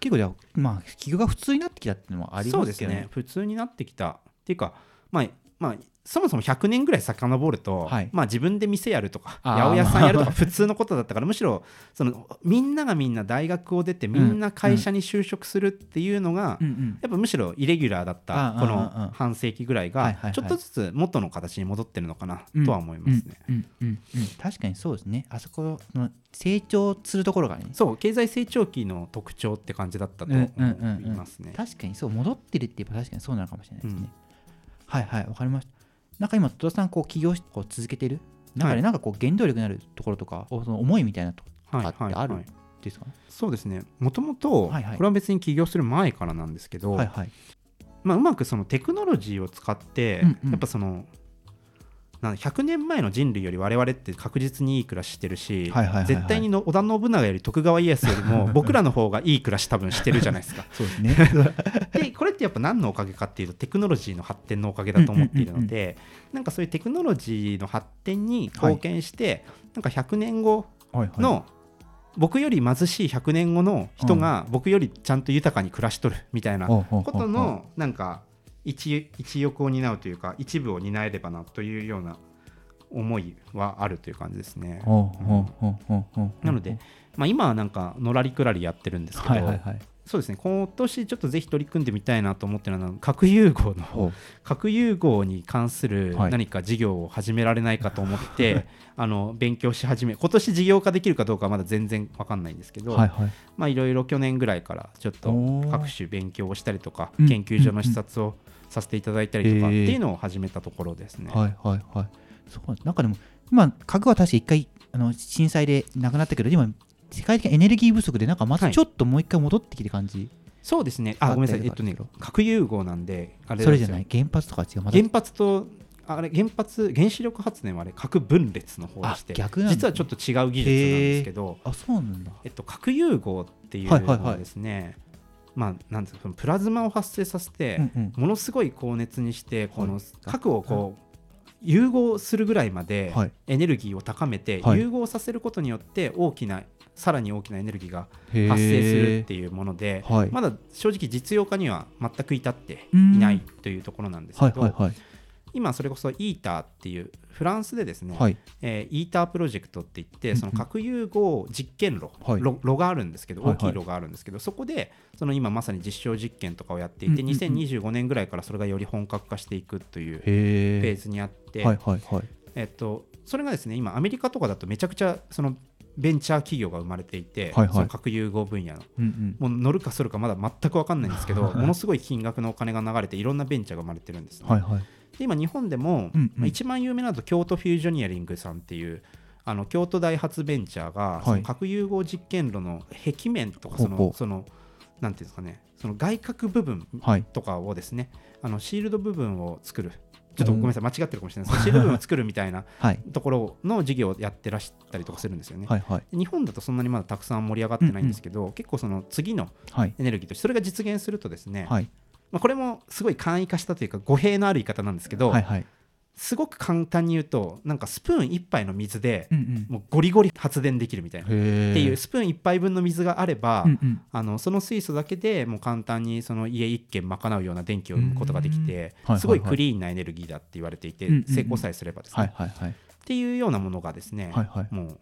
[SPEAKER 1] 結構じゃあまあ企業が普通になってきたっていうのもあり
[SPEAKER 3] そうですす
[SPEAKER 1] まけど
[SPEAKER 3] ね。普通になってきた。っていうかまあまあそもそも100年ぐらい遡ると、
[SPEAKER 1] はい。
[SPEAKER 3] まあ、自分で店やるとか八百屋さんやるとか普通のことだったからむしろそのみんながみんな大学を出てみんな会社に就職するっていうのが、
[SPEAKER 1] うんうん。
[SPEAKER 3] やっぱむしろイレギュラーだったこの半世紀ぐらいがちょっとずつ元の形に戻ってるのかな
[SPEAKER 1] うん。
[SPEAKER 3] とは思いますね。
[SPEAKER 1] 確かにそうですね。あそこの成長するところがね。
[SPEAKER 3] そう経済成長期の特徴って感じだったと思
[SPEAKER 1] うんうんうんうん。
[SPEAKER 3] いますね。
[SPEAKER 1] 確かにそう戻ってるって言えば確かにそうなのかもしれないですね、
[SPEAKER 3] うん
[SPEAKER 1] はいはいわかりました。なんか今戸田さんこう起業しこう続けてる？なんか
[SPEAKER 3] はい。
[SPEAKER 1] ねなんかこう原動力になるところとかその思いみたいなと
[SPEAKER 3] はい
[SPEAKER 1] あってある？
[SPEAKER 3] はい
[SPEAKER 1] ですか？ね
[SPEAKER 3] そうですね。もともとこ
[SPEAKER 1] はいはい。
[SPEAKER 3] れは別に起業する前からなんですけど、
[SPEAKER 1] はいはい。
[SPEAKER 3] まあ、うまくそのテクノロジーを使って、
[SPEAKER 1] うんうん。
[SPEAKER 3] やっぱそのなん100年前の人類より我々って確実にいい暮らししてるし、
[SPEAKER 1] はいはいはいはい。
[SPEAKER 3] 絶対にの織田信長より徳川家康よりも 僕らの方がいい暮らし多分してるじゃないですか。
[SPEAKER 1] そうですね。
[SPEAKER 3] でこれってやっぱ何のおかげかっていうとテクノロジーの発展のおかげだと思っているので、なんかそういうテクノロジーの発展に貢献して、なんか100年後
[SPEAKER 1] はいはい。
[SPEAKER 3] の、僕より貧しい100年後の人が僕よりちゃんと豊かに暮らしとるみたいなことのなんか一一翼を担うというか一部を担えればなというような思いはあるという感じですね。なので、まあ、今はなんかのらりくらりやってるんですけど、
[SPEAKER 1] はいはいはい。
[SPEAKER 3] そうですね今年ちょっとぜひ取り組んでみたいなと思ってるのは核融合の核融合に関する
[SPEAKER 1] はい。
[SPEAKER 3] 何か事業を始められないかと思って、あの勉強し始め今年事業化できるかどうかはまだ全然わかんないんですけど、
[SPEAKER 1] はいはい。
[SPEAKER 3] まあいろいろ去年ぐらいからちょっと各種勉強をしたりとか
[SPEAKER 1] うん。
[SPEAKER 3] 研究所の視察をさせていただいたりとかっていうのを始めたところですね。
[SPEAKER 1] はいはいはい。そうなんかでも今核は確か一回あの震災でなくなったけど今世界的なエネルギー不足でなんかまた
[SPEAKER 3] はい。
[SPEAKER 1] ちょっともう一回戻ってきて感じ、
[SPEAKER 3] そうですね。あごめんなさい。えっとね核融合なんであれ
[SPEAKER 1] それじゃない？原発とか違うまた
[SPEAKER 3] 原発とあれ原発原子力発電はあれ核分裂の方でして
[SPEAKER 1] あ逆なんだ。
[SPEAKER 3] 実はちょっと違う技術なんですけど、
[SPEAKER 1] あそうなんだ。
[SPEAKER 3] えっと、核融合っていう
[SPEAKER 1] はいはいはい。
[SPEAKER 3] のはですね、まあなんですかプラズマを発生させて、
[SPEAKER 1] うんうん。
[SPEAKER 3] ものすごい高熱にしてこの
[SPEAKER 1] はい
[SPEAKER 3] 核をこう融合するぐらいまで
[SPEAKER 1] はい。
[SPEAKER 3] エネルギーを高めて
[SPEAKER 1] はい。
[SPEAKER 3] 融合させることによって大きなさらに大きなエネルギーが発生するっていうもので、
[SPEAKER 1] はい。
[SPEAKER 3] まだ正直実用化には全く至っていないというところなんですけど、
[SPEAKER 1] はいはいはい
[SPEAKER 3] 今それこそイーターっていうフランスでですね、
[SPEAKER 1] はい。
[SPEAKER 3] えーイータープロジェクトって言って
[SPEAKER 1] うん
[SPEAKER 3] その核融合実験炉、
[SPEAKER 1] はい
[SPEAKER 3] 炉炉があるんですけど
[SPEAKER 1] はいはい。
[SPEAKER 3] 大きい炉があるんですけど、そこでその今まさに実証実験とかをやっていて、
[SPEAKER 1] うんうんうん。
[SPEAKER 3] 2025年ぐらいからそれがより本格化していくというフェーズにあって、
[SPEAKER 1] はいはいはい。
[SPEAKER 3] えっと、それがですね今アメリカとかだとめちゃくちゃそのベンチャー企業が生まれていて、
[SPEAKER 1] はいはい。
[SPEAKER 3] その核融合分野の。
[SPEAKER 1] うんうん。
[SPEAKER 3] もう乗るかそるかまだ全く分かんないんですけど ものすごい金額のお金が流れていろんなベンチャーが生まれてるんですね。
[SPEAKER 1] はいはい
[SPEAKER 3] で今日本でも、
[SPEAKER 1] うんうん。
[SPEAKER 3] まあ一番有名なのは京都フュージョニアリングさんっていうあの京都大発ベンチャーが、
[SPEAKER 1] い。
[SPEAKER 3] その核融合実験炉の壁面とかそのそのなんていうんですかねその外郭部分
[SPEAKER 1] はい。
[SPEAKER 3] とかをですねあのシールド部分を作る。ちょっとごめんなさい間違ってるかもしれないですけど シールド部分を作るみたいな
[SPEAKER 1] はい。
[SPEAKER 3] ところの事業をやってらしたりとかするんですよね。
[SPEAKER 1] はいはい。
[SPEAKER 3] 日本だとそんなにまだたくさん盛り上がってないんですけど、結構その次の
[SPEAKER 1] はい。
[SPEAKER 3] エネルギーとしてそれが実現するとですね、
[SPEAKER 1] はい
[SPEAKER 3] まあ、これもすごい簡易化したというか語弊のある言い方なんですけど、
[SPEAKER 1] はいはい。
[SPEAKER 3] すごく簡単に言うとなんかスプーン1杯の水で
[SPEAKER 1] うんうん。
[SPEAKER 3] もうゴリゴリ発電できるみたいな、っ
[SPEAKER 1] へえ
[SPEAKER 3] ていうスプーン1杯分の水があれば、
[SPEAKER 1] うんうん。
[SPEAKER 3] あのその水素だけでもう簡単にその家1軒賄うような電気を生むことができてすごいクリーンなエネルギーだって言われていて
[SPEAKER 1] うんうんうん。
[SPEAKER 3] 成功さえすればですね、っていうようなものがですね、
[SPEAKER 1] はいはい。
[SPEAKER 3] もう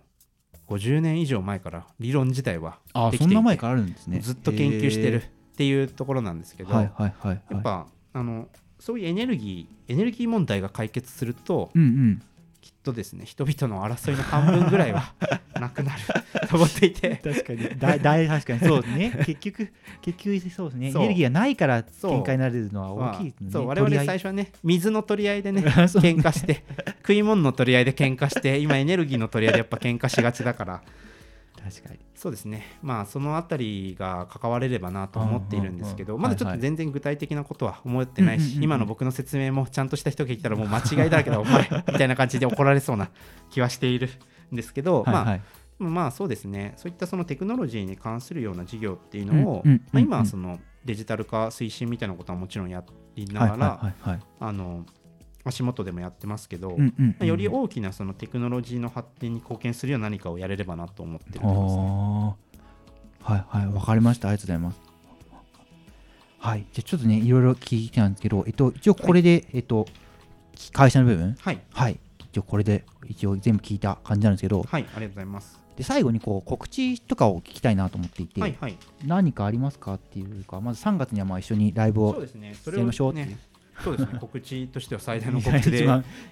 [SPEAKER 3] 50年以上前から理論自体は
[SPEAKER 1] あ
[SPEAKER 3] できていて
[SPEAKER 1] そんな前からあるんですね。
[SPEAKER 3] ずっと研究してるっ
[SPEAKER 1] へ
[SPEAKER 3] ていうところなんですけど、
[SPEAKER 1] ーはいはいはいはい。
[SPEAKER 3] やっぱあのそういうエネルギーエネルギー問題が解決すると
[SPEAKER 1] うんうん。
[SPEAKER 3] きっとですね人々の争いの半分ぐらいは なくなる と思っていて。
[SPEAKER 1] 確かに。だだい確かに。そうですね。結局結局そうですね。エネルギーがないから
[SPEAKER 3] そう
[SPEAKER 1] 限界になれるのは
[SPEAKER 3] まあ
[SPEAKER 1] 大きいですね。
[SPEAKER 3] そう。我々最初はね水の取り合いでね
[SPEAKER 1] 初
[SPEAKER 3] 喧嘩して食い物の取り合いで喧嘩して今エネルギーの取り合いでやっぱ喧嘩しがちだから
[SPEAKER 1] 確かに。
[SPEAKER 3] そうですね。まあそのあたりが関われればなと思っているんですけどまだちょっと全然具体的なことは思ってないし今の僕の説明もちゃんとした人が言ったらもう間違いだらけだお前みたいな感じで怒られそうな気はしているんですけど まあまあそうですね。そういったそのテクノロジーに関するような事業っていうのを、まあ、今はそのデジタル化推進みたいなことはもちろんやりながら、あの足元でもやってますけど、
[SPEAKER 1] うんうん
[SPEAKER 3] より大きなそのテクノロジーの発展に貢献するような何かをやれればなと思ってるんですね。
[SPEAKER 1] はいはいわかりました。ありがとうございます。はい。じゃあちょっとねいろいろ聞いてたんですけどえっと一応これで、えっと会社の部分？
[SPEAKER 3] はい、
[SPEAKER 1] はい。一応これで一応全部聞いた感じなんですけど
[SPEAKER 3] はい、ありがとうございます。
[SPEAKER 1] で最後にこう告知とかを聞きたいなと思っていて、
[SPEAKER 3] はい、はい。
[SPEAKER 1] 何かありますかっていうかまず3月にはまあ一緒にライブを
[SPEAKER 3] そうですね。それを
[SPEAKER 1] やりましょうっていう。
[SPEAKER 3] ね、そうですね。告知としては最大の 告知で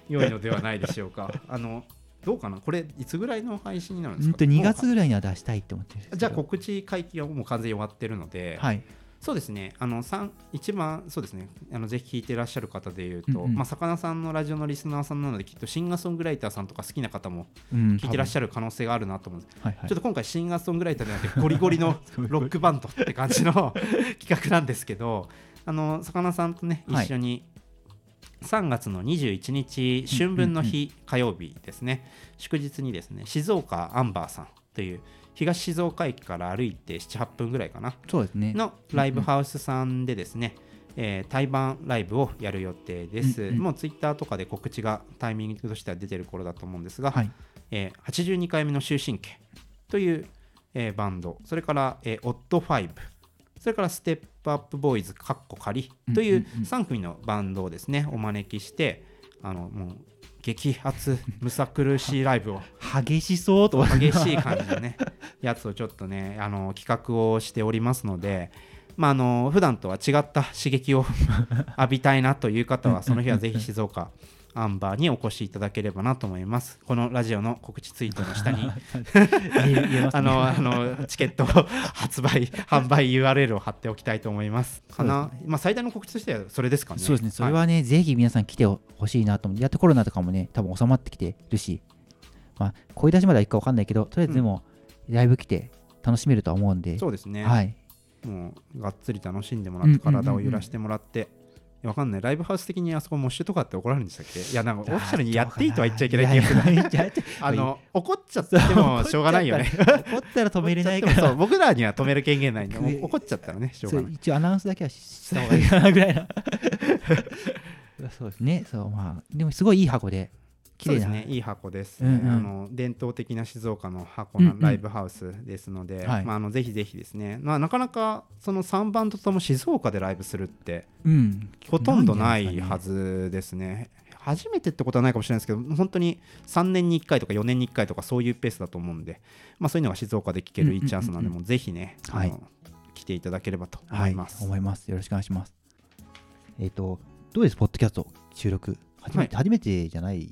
[SPEAKER 3] 良いのではないでしょうか。あのどうかな？これいつぐらいの配信になるんですか？
[SPEAKER 1] うんと2月
[SPEAKER 3] も
[SPEAKER 1] ぐらいには出したいって思ってる
[SPEAKER 3] じゃあ告知会期はもう完全に終わってるので、
[SPEAKER 1] はい。
[SPEAKER 3] そうですね、あの三一番そうですね、あのぜひ聞いてらっしゃる方でいうと、
[SPEAKER 1] うんうん。
[SPEAKER 3] まあ、魚さんのラジオのリスナーさんなので、きっとシンガーソングライターさんとか好きな方も
[SPEAKER 1] うん
[SPEAKER 3] 聞いてらっし
[SPEAKER 1] ゃ
[SPEAKER 3] ゃる可能性があるなと思うんです。
[SPEAKER 1] る、はいはい、
[SPEAKER 3] ちょっと今回、シンガーソングライターじゃなくて、ゴリゴリのロックバンドって感じの企画なんですけど、あの魚さんとね、
[SPEAKER 1] はい。
[SPEAKER 3] 一緒に3月の21日、春分の日、火曜日ですね、祝日にですね、静岡アンバーさんという、東静岡駅から歩いて7、8分ぐらいかな。
[SPEAKER 1] そうですね。
[SPEAKER 3] のライブハウスさんでですね、えー対バンライブをやる予定です。
[SPEAKER 1] うんうん。
[SPEAKER 3] もうツイッターとかで告知がタイミングとしては出てる頃だと思うんですが、
[SPEAKER 1] はい。
[SPEAKER 3] えー82回目の終身刑という、えーバンド、それから、えー、オッドファイブそれからステップアップボーイズかっこ仮という
[SPEAKER 1] うんうん。うん
[SPEAKER 3] 3組のバンドをですねお招きしてあのもう激アツむさ苦しいライブを。
[SPEAKER 1] 激しそうと。
[SPEAKER 3] 激しい感じのねやつをちょっとねあの企画をしておりますのでまああの普段とは違った刺激を浴びたいなという方はその日はぜひ静岡アンバーにお越しいただければなと思います。このラジオの告知ツイートの下に。あのあのチケット発売 販売 URL を貼っておきたいと思います。かな、まあ最大の告知としてはそれですかね。
[SPEAKER 1] そうですね、それはね、ぜひ皆さん来てほしいなと思って、やっとコロナとかもね、多分収まってきてるし、まあ、声出しまではいくか分かんないけど、とりあえずでも、ライブ来て楽しめるとは思うんで、
[SPEAKER 3] そうですね、
[SPEAKER 1] はい。
[SPEAKER 3] もうがっつり楽しんでもらって体を揺らしてもらって、いやわかんない。ライブハウス的にあそこモッシュとかって怒られるんでしたっけ？いやなんかオフィシャルにやっていいとは言っちゃいけない気がする。あの怒っちゃってもしょうがないよね。
[SPEAKER 1] 怒ったら止めれないから、
[SPEAKER 3] 僕らには止める権限ないんで 怒っちゃったらねしょうがない。
[SPEAKER 1] 一応アナウンスだけはした方がいいかなぐらいな。そうですね、そう、まあ、でもすごいいい箱で、綺
[SPEAKER 3] そう。ですねいい箱です、
[SPEAKER 1] うんうん
[SPEAKER 3] あの伝統的な静岡の箱のライブハウスですので、
[SPEAKER 1] はい
[SPEAKER 3] まあ、あのぜひぜひですね、まあ、なかなかその3バンドとも静岡でライブするって
[SPEAKER 1] うん。
[SPEAKER 3] ほとんどないはずですね。初めてってことはないかもしれないですけど、本当に3年に1回とか4年に1回とかそういうペースだと思うんで、まあ、そういうのが静岡で聞けるいいチャンスなんで、
[SPEAKER 1] うんうんうん
[SPEAKER 3] もうぜひね、
[SPEAKER 1] はい
[SPEAKER 3] 来ていただければと思
[SPEAKER 1] はいい
[SPEAKER 3] ます。
[SPEAKER 1] 思います。よろしくお願いします。えっ、と、どうです、ポッドキャスト収録？初めて、初めてじゃない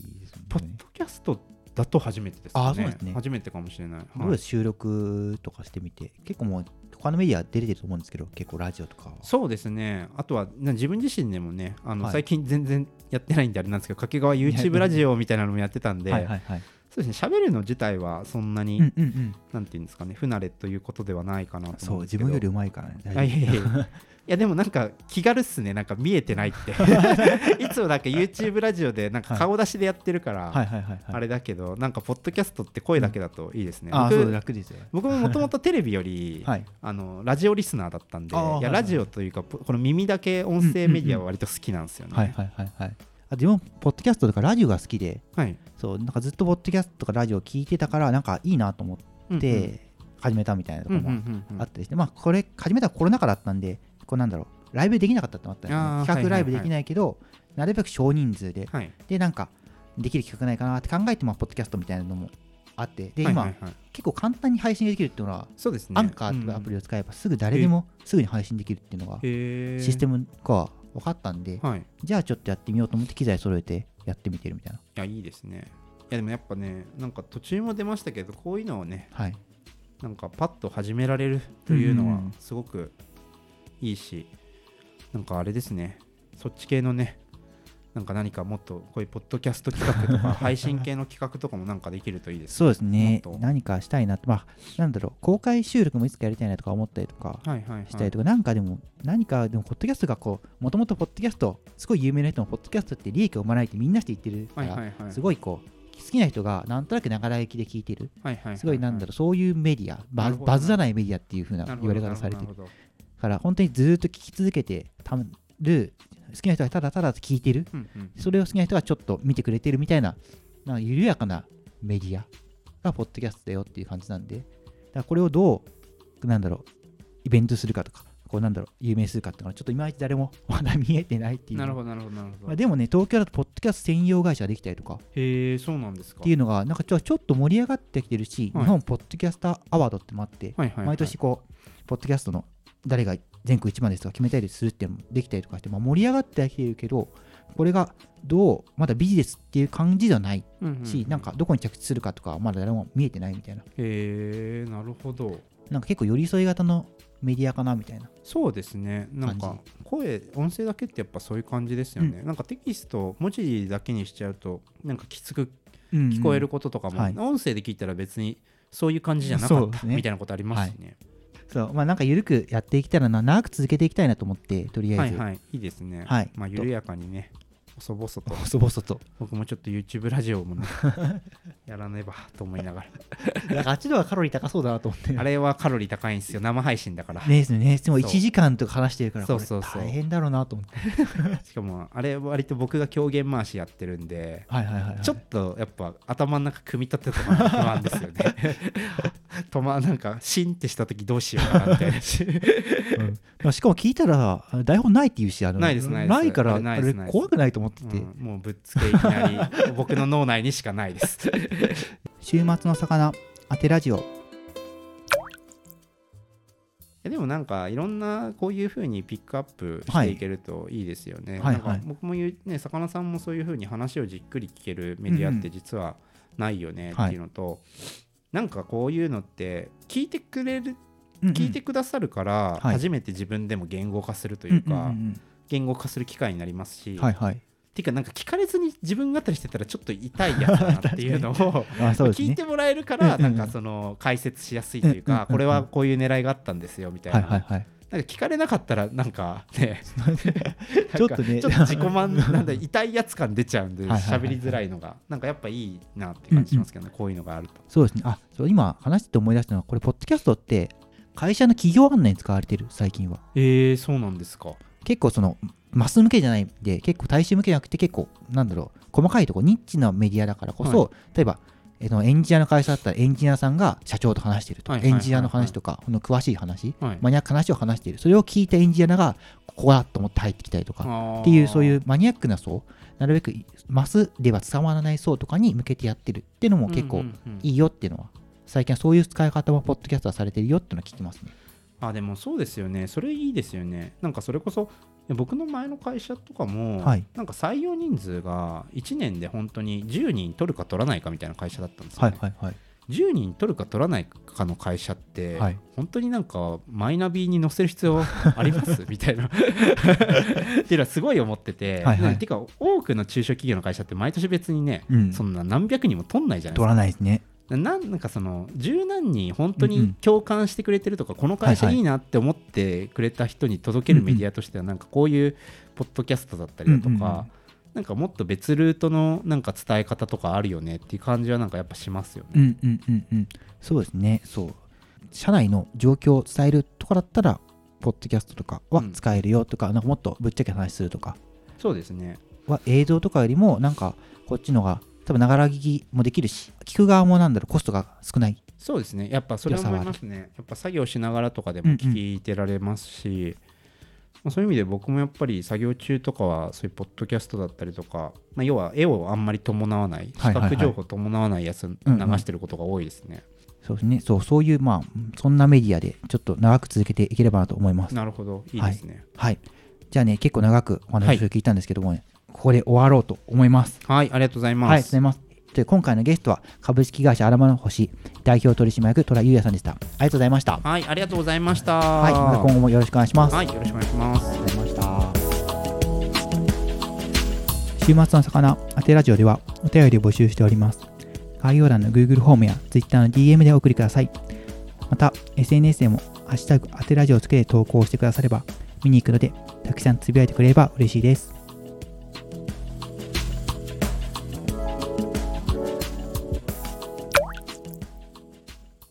[SPEAKER 3] ポッ。ドキャストだと初めてですね。
[SPEAKER 1] あそうですね
[SPEAKER 3] 初めてかもしれない。はい
[SPEAKER 1] どうです、収録とかしてみて。結構もう、他のメディア出れてると思うんですけど、結構ラジオとかは。
[SPEAKER 3] そうですね、あとはな自分自身でもね、あの
[SPEAKER 1] はい
[SPEAKER 3] 最近全然やってないんであれなんですけど、掛川 YouTube ラジオみたいなのもやってたんで、
[SPEAKER 1] はいはいはい。
[SPEAKER 3] そうですね、喋るの自体はそんなに、
[SPEAKER 1] うんうんうん。
[SPEAKER 3] なんていうんですかね、不慣れということではないかなと
[SPEAKER 1] そう。自分よりうまいからね。
[SPEAKER 3] い
[SPEAKER 1] 丈
[SPEAKER 3] やいやいやいやでもなんか気軽っすねなんか見えてないって いつもなんか YouTube ラジオでなんか顔出しでやってるから。あれだけどなんかポッドキャストって声だけだといいですね、
[SPEAKER 1] あー、そう
[SPEAKER 3] 僕
[SPEAKER 1] 楽ですよ。
[SPEAKER 3] 僕ももともとテレビより、
[SPEAKER 1] はい。
[SPEAKER 3] あのラジオリスナーだったんでいやラジオというかぽこの耳だけ音声メディアは割と好きなんですよね、
[SPEAKER 1] はいはいはいはい。あでも、ポッドキャストとかラジオが好きで、
[SPEAKER 3] はい。
[SPEAKER 1] そう、なんかずっとポッドキャストとかラジオ聞いてたから、なんかいいなと思
[SPEAKER 3] うん
[SPEAKER 1] って始めたみたいなところもあったりして、まあ、これ、始めたのコロナ禍だったんで、こうなんだろう、ライブできなかったってあったんですね。企画ライブできないけど、なるべく少人数で、
[SPEAKER 3] はい。
[SPEAKER 1] で、なんか、できる企画ないかなって考えて、まあ、ポッドキャストみたいなのもあって、で、今、結構簡単に配信できるっていうのは、
[SPEAKER 3] そうですね。
[SPEAKER 1] アンカーというアプリを使えば、すぐ誰でもすぐに配信できるっていうのが、システムが分かったんで、
[SPEAKER 3] はいい
[SPEAKER 1] じゃあちょっとやってみようと思って、機材揃えてやってみてるみたいな。
[SPEAKER 3] やいいですねいやでもやっぱねなんか途中も出ましたけどこういうのをね
[SPEAKER 1] はい。
[SPEAKER 3] なんかパッと始められるというのは
[SPEAKER 1] うんうんうん
[SPEAKER 3] すごくいいし、なんかあれですねそっち系のねなんか何かもっとこういうポッドキャスト企画とか配信系の企画とかもなんかできるといいです
[SPEAKER 1] そうですね。何かしたいなと。まあなんだろう。公開収録もいつかやりたいなとか思ったりとか
[SPEAKER 3] はいはいはい。
[SPEAKER 1] したりとか、なんかでも何かでもポッドキャストがこうもともとポッドキャストすごい有名な人もポッドキャストって利益を生まないってみんなして言ってるか
[SPEAKER 3] はい
[SPEAKER 1] ら、
[SPEAKER 3] はいはい。
[SPEAKER 1] すごいこう好きな人がなんとなくながら聞きで聞いてる。
[SPEAKER 3] はいはいはい
[SPEAKER 1] すごいなんだろう。そういうメディアババズらないメディアっていう風な
[SPEAKER 3] な
[SPEAKER 1] 言われ方されてるから本当にずーっと聞き続けてたる好きな人がただただ聞いてる。
[SPEAKER 3] うんうん。
[SPEAKER 1] それを好きな人がちょっと見てくれてるみたいな、なんか緩やかなメディアがポッドキャストだよっていう感じなんで、だからこれをどう、なんだろう、イベントするかとか、こうなんだろう、有名するかっていうのは、ちょっといまいち誰もまだ見えてないっていう。
[SPEAKER 3] なるほどなるほどなるほど。
[SPEAKER 1] まあ、でもね、東京だとポッドキャスト専用会社ができたりとか。
[SPEAKER 3] へえそうなんですか。
[SPEAKER 1] っていうのが、なんかちょちょっと盛り上がってきてるし、
[SPEAKER 3] はい
[SPEAKER 1] 日本ポッドキャスターアワードってのもあって、
[SPEAKER 3] はいはいはい。
[SPEAKER 1] 毎年こう、ポッドキャストの誰が全国一番ですとか決めたりするっていうのもできたりとかして、まあ、盛り上がってはきてるけど、これがどう、まだビジネスっていう感じではない
[SPEAKER 3] うんうん
[SPEAKER 1] し、なんかどこに着地するかとかはまだ誰も見えてないみたいな、
[SPEAKER 3] へえなるほど。
[SPEAKER 1] なんか結構寄り添い型のメディアかなみたいな。
[SPEAKER 3] そうですね。なんか
[SPEAKER 1] 感
[SPEAKER 3] 声音声だけってやっぱそういう感じですよね、なんかテキスト文字だけにしちゃうとなんかきつく聞こえることとかも、
[SPEAKER 1] はい。
[SPEAKER 3] 音声で聞いたら別にそういう感じじゃなかった、
[SPEAKER 1] ね。
[SPEAKER 3] みたいなことありますしね、
[SPEAKER 1] そう、まあなんか緩くやっていきたらな、長く続けていきたいなと思って、とりあえず、
[SPEAKER 3] はいはい。いいですね、
[SPEAKER 1] はい。
[SPEAKER 3] まあ緩やかにね細々と。
[SPEAKER 1] 細々と。
[SPEAKER 3] 僕もちょっと YouTube ラジオもね やらねばと思いなが
[SPEAKER 1] なんかあっちの方がカロリー高そうだなと思って。
[SPEAKER 3] らあれはカロリー高いんですよ。生配信だから、
[SPEAKER 1] ねですね。でも
[SPEAKER 3] そう。
[SPEAKER 1] 1時間とか話してるから、
[SPEAKER 3] そうそうそう。
[SPEAKER 1] 大変だろうなと思って。
[SPEAKER 3] しかもあれ割と僕が狂言回しやってるんで
[SPEAKER 1] はいはいはいはい。
[SPEAKER 3] ちょっとやっぱ頭の中組み立てとか不安ですよね。とまなんかシンってした時どうしようかなみたいな
[SPEAKER 1] うん。しかも聞いたらあ台本ないって言うしあの
[SPEAKER 3] ないですないです。
[SPEAKER 1] から
[SPEAKER 3] あれない
[SPEAKER 1] あれ
[SPEAKER 3] ですないです。
[SPEAKER 1] 怖くないと思ってて、
[SPEAKER 3] うんもうぶっつけいきなり 僕の脳内にしかないです。
[SPEAKER 1] 週末の魚当てラジオ。
[SPEAKER 3] やでもなんかいろんなこういうふうにピックアップしていけるといいですよね。なんか
[SPEAKER 1] はいはい。
[SPEAKER 3] 僕も言うね魚さんもそういうふうに話をじっくり聞けるメディアって実はないよねっていうのと、なんかこういうのって聞いてくれる聞いてくださるから
[SPEAKER 1] はい。
[SPEAKER 3] 初めて自分でも言語化すると
[SPEAKER 1] と
[SPEAKER 3] いうか言語化する機会になりますし、
[SPEAKER 1] はいはい
[SPEAKER 3] ていうかなんか聞かれずに自分語りしてたらちょっと痛いやつだなっていうのを
[SPEAKER 1] ね。
[SPEAKER 3] 聞いてもらえるからなんかその解説しやすいというかこれはこういう狙いがあったんですよみたいな。
[SPEAKER 1] はいはいはい。
[SPEAKER 3] なんか聞かれなかったらなんかね
[SPEAKER 1] ちょっとね
[SPEAKER 3] ちょっと自己満なんだ痛いやつ感出ちゃうんで喋りづらいのが。なんかやっぱいいなって感じしますけどねこういうのがあると。
[SPEAKER 1] そうですね。あそう今話してて思い出したのはこれポッドキャストって会社の企業案内に使われてる最近は。
[SPEAKER 3] えー、そうなんですか。
[SPEAKER 1] 結構そのマス向けじゃないんで結構大衆向けじゃなくて結構なんだろう細かいとこニッチなメディアだからこそ、
[SPEAKER 3] は
[SPEAKER 1] 例えばえのエンジニアの会社だったらエンジニアさんが社長と話してるとか、エンジニアの話とかこの詳しい話、
[SPEAKER 3] はい。
[SPEAKER 1] マニアックな話を話している。それを聞いたエンジニアがここだと思って入ってきたりとか
[SPEAKER 3] っ
[SPEAKER 1] っていうそういうマニアックな層なるべくマスでは伝わらない層とかに向けてやってるっていうのも結構いいよっていうのは最近はそういう使い方もポッドキャストはされてるよっていうのを聞きますね。
[SPEAKER 3] あでもそうですよね。それいいですよね。なんかそれこそ僕の前の会社とかも、
[SPEAKER 1] はい。
[SPEAKER 3] なんか採用人数が1年で本当に10人取るか取らないかみたいな会社だったんですよ、ね。
[SPEAKER 1] はいはいはい。
[SPEAKER 3] 10人取るか取らないかの会社って、
[SPEAKER 1] はい。
[SPEAKER 3] 本当になんかマイナビに載せる必要あります？みたいな。っていうのはすごい思ってて、
[SPEAKER 1] はいはい。
[SPEAKER 3] てか多くの中小企業の会社って毎年別にね、
[SPEAKER 1] うん。
[SPEAKER 3] そんな何百人も取んないじゃないです
[SPEAKER 1] 取
[SPEAKER 3] から
[SPEAKER 1] ないですね
[SPEAKER 3] なんなんかその十何人本当に共感してくれてるとか、この会社
[SPEAKER 1] はいはい
[SPEAKER 3] なって思ってくれた人に届けるメディアとしてはなんかこういうポッドキャストだったりだとか、なんかもっと別ルートのなんか伝え方とかあるよねっていう感じはなんかやっぱしますよね。
[SPEAKER 1] うんうんうんうん。そうですね。そう。社内の状況を伝えるとかだったらポッドキャストとかは
[SPEAKER 3] うん。
[SPEAKER 1] 使えるよとか、なんかもっとぶっちゃけ話するとか。
[SPEAKER 3] そうですね。
[SPEAKER 1] は映像とかよりもなんかこっちのが多分ながら聞きもできるし聞く側もなんだろうコストが少ない
[SPEAKER 3] そうですね。やっぱそれは思いますね。やっぱ作業しながらとかでも聞いてられますし、まあそういう意味で僕もやっぱり作業中とかはそういうポッドキャストだったりとか、まあ、要は絵をあんまり伴わない、視
[SPEAKER 1] はいはいはい
[SPEAKER 3] 覚情報伴わないやつ流
[SPEAKER 1] うんうん
[SPEAKER 3] してることが多いですね。
[SPEAKER 1] そうですねそうそういうまあそんなメディアでちょっと長く続けていければなと思います
[SPEAKER 3] なるほど。いいですね。
[SPEAKER 1] はいじゃあね結構長くお話を聞いたんですけどもね、ここで終わろうと思います
[SPEAKER 3] はい、ありがとうございます。
[SPEAKER 1] はい、ありがとうございます。で今回のゲストは株式会社アラマの星代表取締役虎優也さんでした。ありがとうございました。
[SPEAKER 3] はい、ありがとうございました。
[SPEAKER 1] はい、また今後もよろしくお願いします。
[SPEAKER 3] はい、よろしくお願いします。
[SPEAKER 1] ありがとうございました。週末の魚当てラジオではお便りを募集しております。概要欄の Google フォームや Twitter の DM でお送りください。また、SNS でもハッシュタグ当てラジオをつけて投稿してくだされば見に行くので、たくさんつぶやいてくれれば嬉しいです。